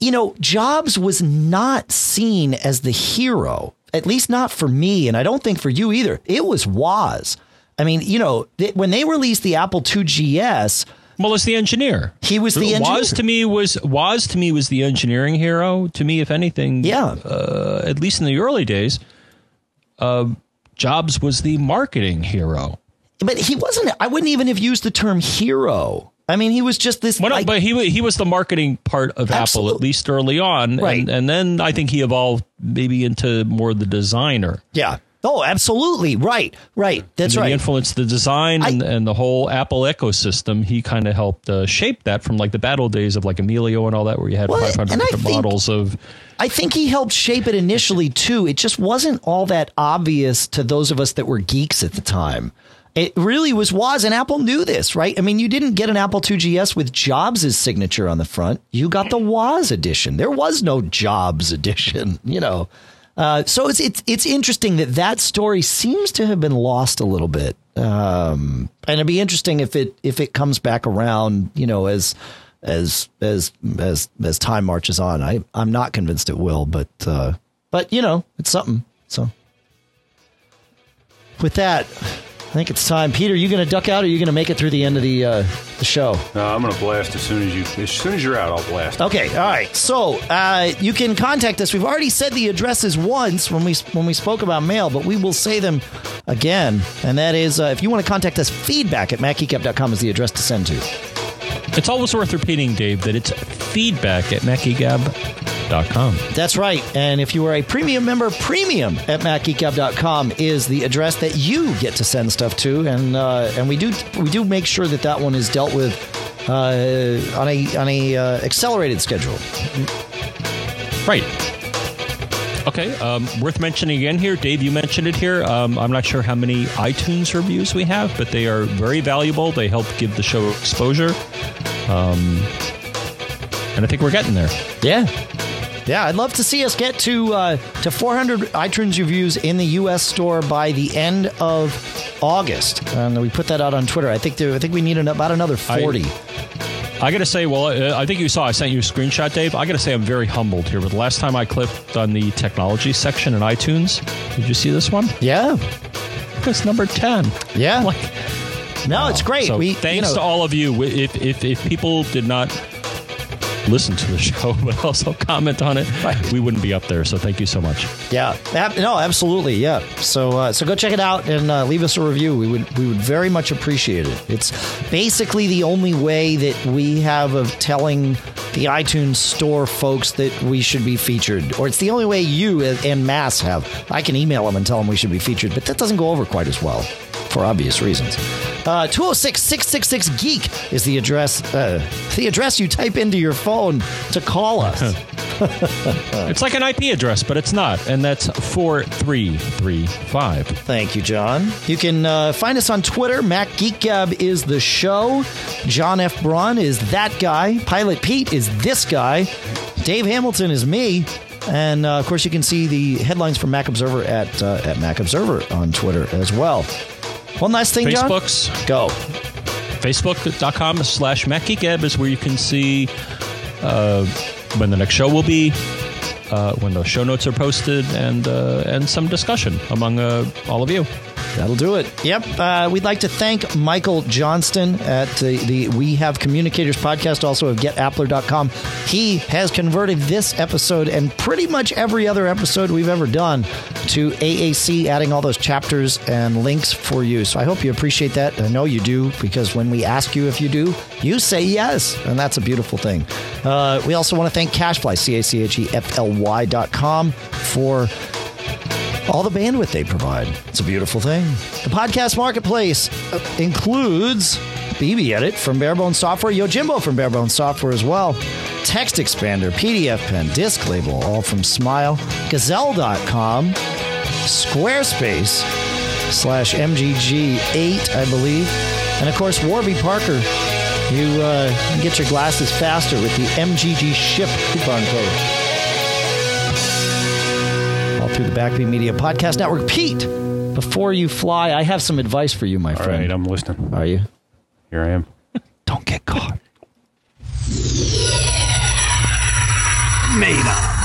You know, Jobs was not seen as the hero, at least not for me, and I don't think for you either. It was Woz. I mean, you know, th- when they released the Apple II GS, Well, it's the engineer. He was the engineer. Woz to me was was to me was the engineering hero. To me, if anything, Yeah. Uh, at least in the early days, uh, Jobs was the marketing hero. but he wasn't. I wouldn't even have used the term hero. I mean, he was just this. Well, no, like- but he he was the marketing part of Apple at least early on, Right. and, and then I think he evolved maybe into more the designer. yeah. Oh, absolutely. Right. Right. That's And right. He influenced the design and, I- and the whole Apple ecosystem. He kind of helped uh, shape that from like the battle days of like Amelio and all that, where you had Well, 500 different think- models of. I think he helped shape it initially too. It just wasn't all that obvious to those of us that were geeks at the time. It really was was and Apple knew this, right? I mean, you didn't get an Apple 2GS with Jobs' signature on the front. You got the Woz edition. There was no Jobs edition, <laughs> you know. Uh, so it's it's it's interesting that that story seems to have been lost a little bit. Um, and it'd be interesting if it if it comes back around, you know, as as as as as time marches on. I I'm not convinced it will, but uh, but you know, it's something. So with that, I think it's time. Peter, you going to duck out, or are you going to make it through the end of the uh, the show? No, I'm going to blast as soon as you as soon as you're out. I'll blast. Okay, all right. So uh, you can contact us. We've already said the addresses once when we when we spoke about mail, but we will say them again. And that is, uh, if you want to contact us, feedback at macgeekgab.com is the address to send to. It's always worth repeating, Dave, that it's feedback at MacGab.com. That's right. And if you are a premium member, premium at macgeekgab.com is the address that you get to send stuff to. And uh, and we do we do make sure that that one is dealt with uh, on a on a uh, accelerated schedule. Right. Okay, um, worth mentioning again here. Dave, you mentioned it here. Um, I'm not sure how many iTunes reviews we have, but they are very valuable. They help give the show exposure. Um, and I think we're getting there. Yeah. Yeah, I'd love to see us get to uh, to 400 iTunes reviews in the U.S. store by the end of August, and we put that out on Twitter. I think there, I think we need an, about another 40. I got to say, well, uh, I think you saw I sent you a screenshot, Dave. I got to say, I'm very humbled here. But the last time I clicked on the technology section in iTunes, did you see this one? yeah, It's number 10. yeah. Like, no, it's great. so we thanks you know, to all of you. If, if, if people did not listen to the <laughs> show, but also comment on it, Right. we wouldn't be up there. So thank you so much. Yeah, no, absolutely, yeah. So, uh, so go check it out and uh, leave us a review. We would, we would very much appreciate it. It's basically the only way that we have of telling the iTunes Store folks that we should be featured, or it's the only way you and mass have. I can email them and tell them we should be featured, but that doesn't go over quite as well for obvious reasons. Uh, 206 666 Geek is the address. Uh, the address you type into your phone to call us. <laughs> It's like an IP address, but it's not. And that's 4335. Thank you, John. You can uh, find us on Twitter. Mac Geek Gab is the show. John F. Braun is that guy. Pilot Pete is this guy. Dave Hamilton is me. And uh, of course, you can see the headlines from Mac Observer at uh, at Mac Observer on Twitter as well. One last thing, John. Facebook's Go. facebook.com slash MacGeekGab is where you can see uh, when the next show will be, uh, when the show notes are posted, and uh, and some discussion among uh, all of you. That'll do it. Yep. Uh, we'd like to thank Michael Johnston at the, the We Have Communicators podcast, also of getappler.com. He has converted this episode and pretty much every other episode we've ever done to AAC, adding all those chapters and links for you. So I hope you appreciate that. I know you do because when we ask you if you do, you say yes. And that's a beautiful thing. Uh, we also want to thank CacheFly, C A C H E F L Y dot com, for all the bandwidth they provide. It's a beautiful thing. The podcast marketplace includes BBEdit from Bare Bones Software, Yojimbo from Bare Bones Software as well, TextExpander, PDF Pen, Disk Label, all from Smile, Gazelle.com, Squarespace slash MGG8, I believe, and of course Warby Parker. You uh, get your glasses faster with the MGG Ship coupon code through the Backbeat Media Podcast Network. Pete, before you fly, I have some advice for you, my All friend. right, I'm listening. Are you? Here I am. Don't get caught. Made up.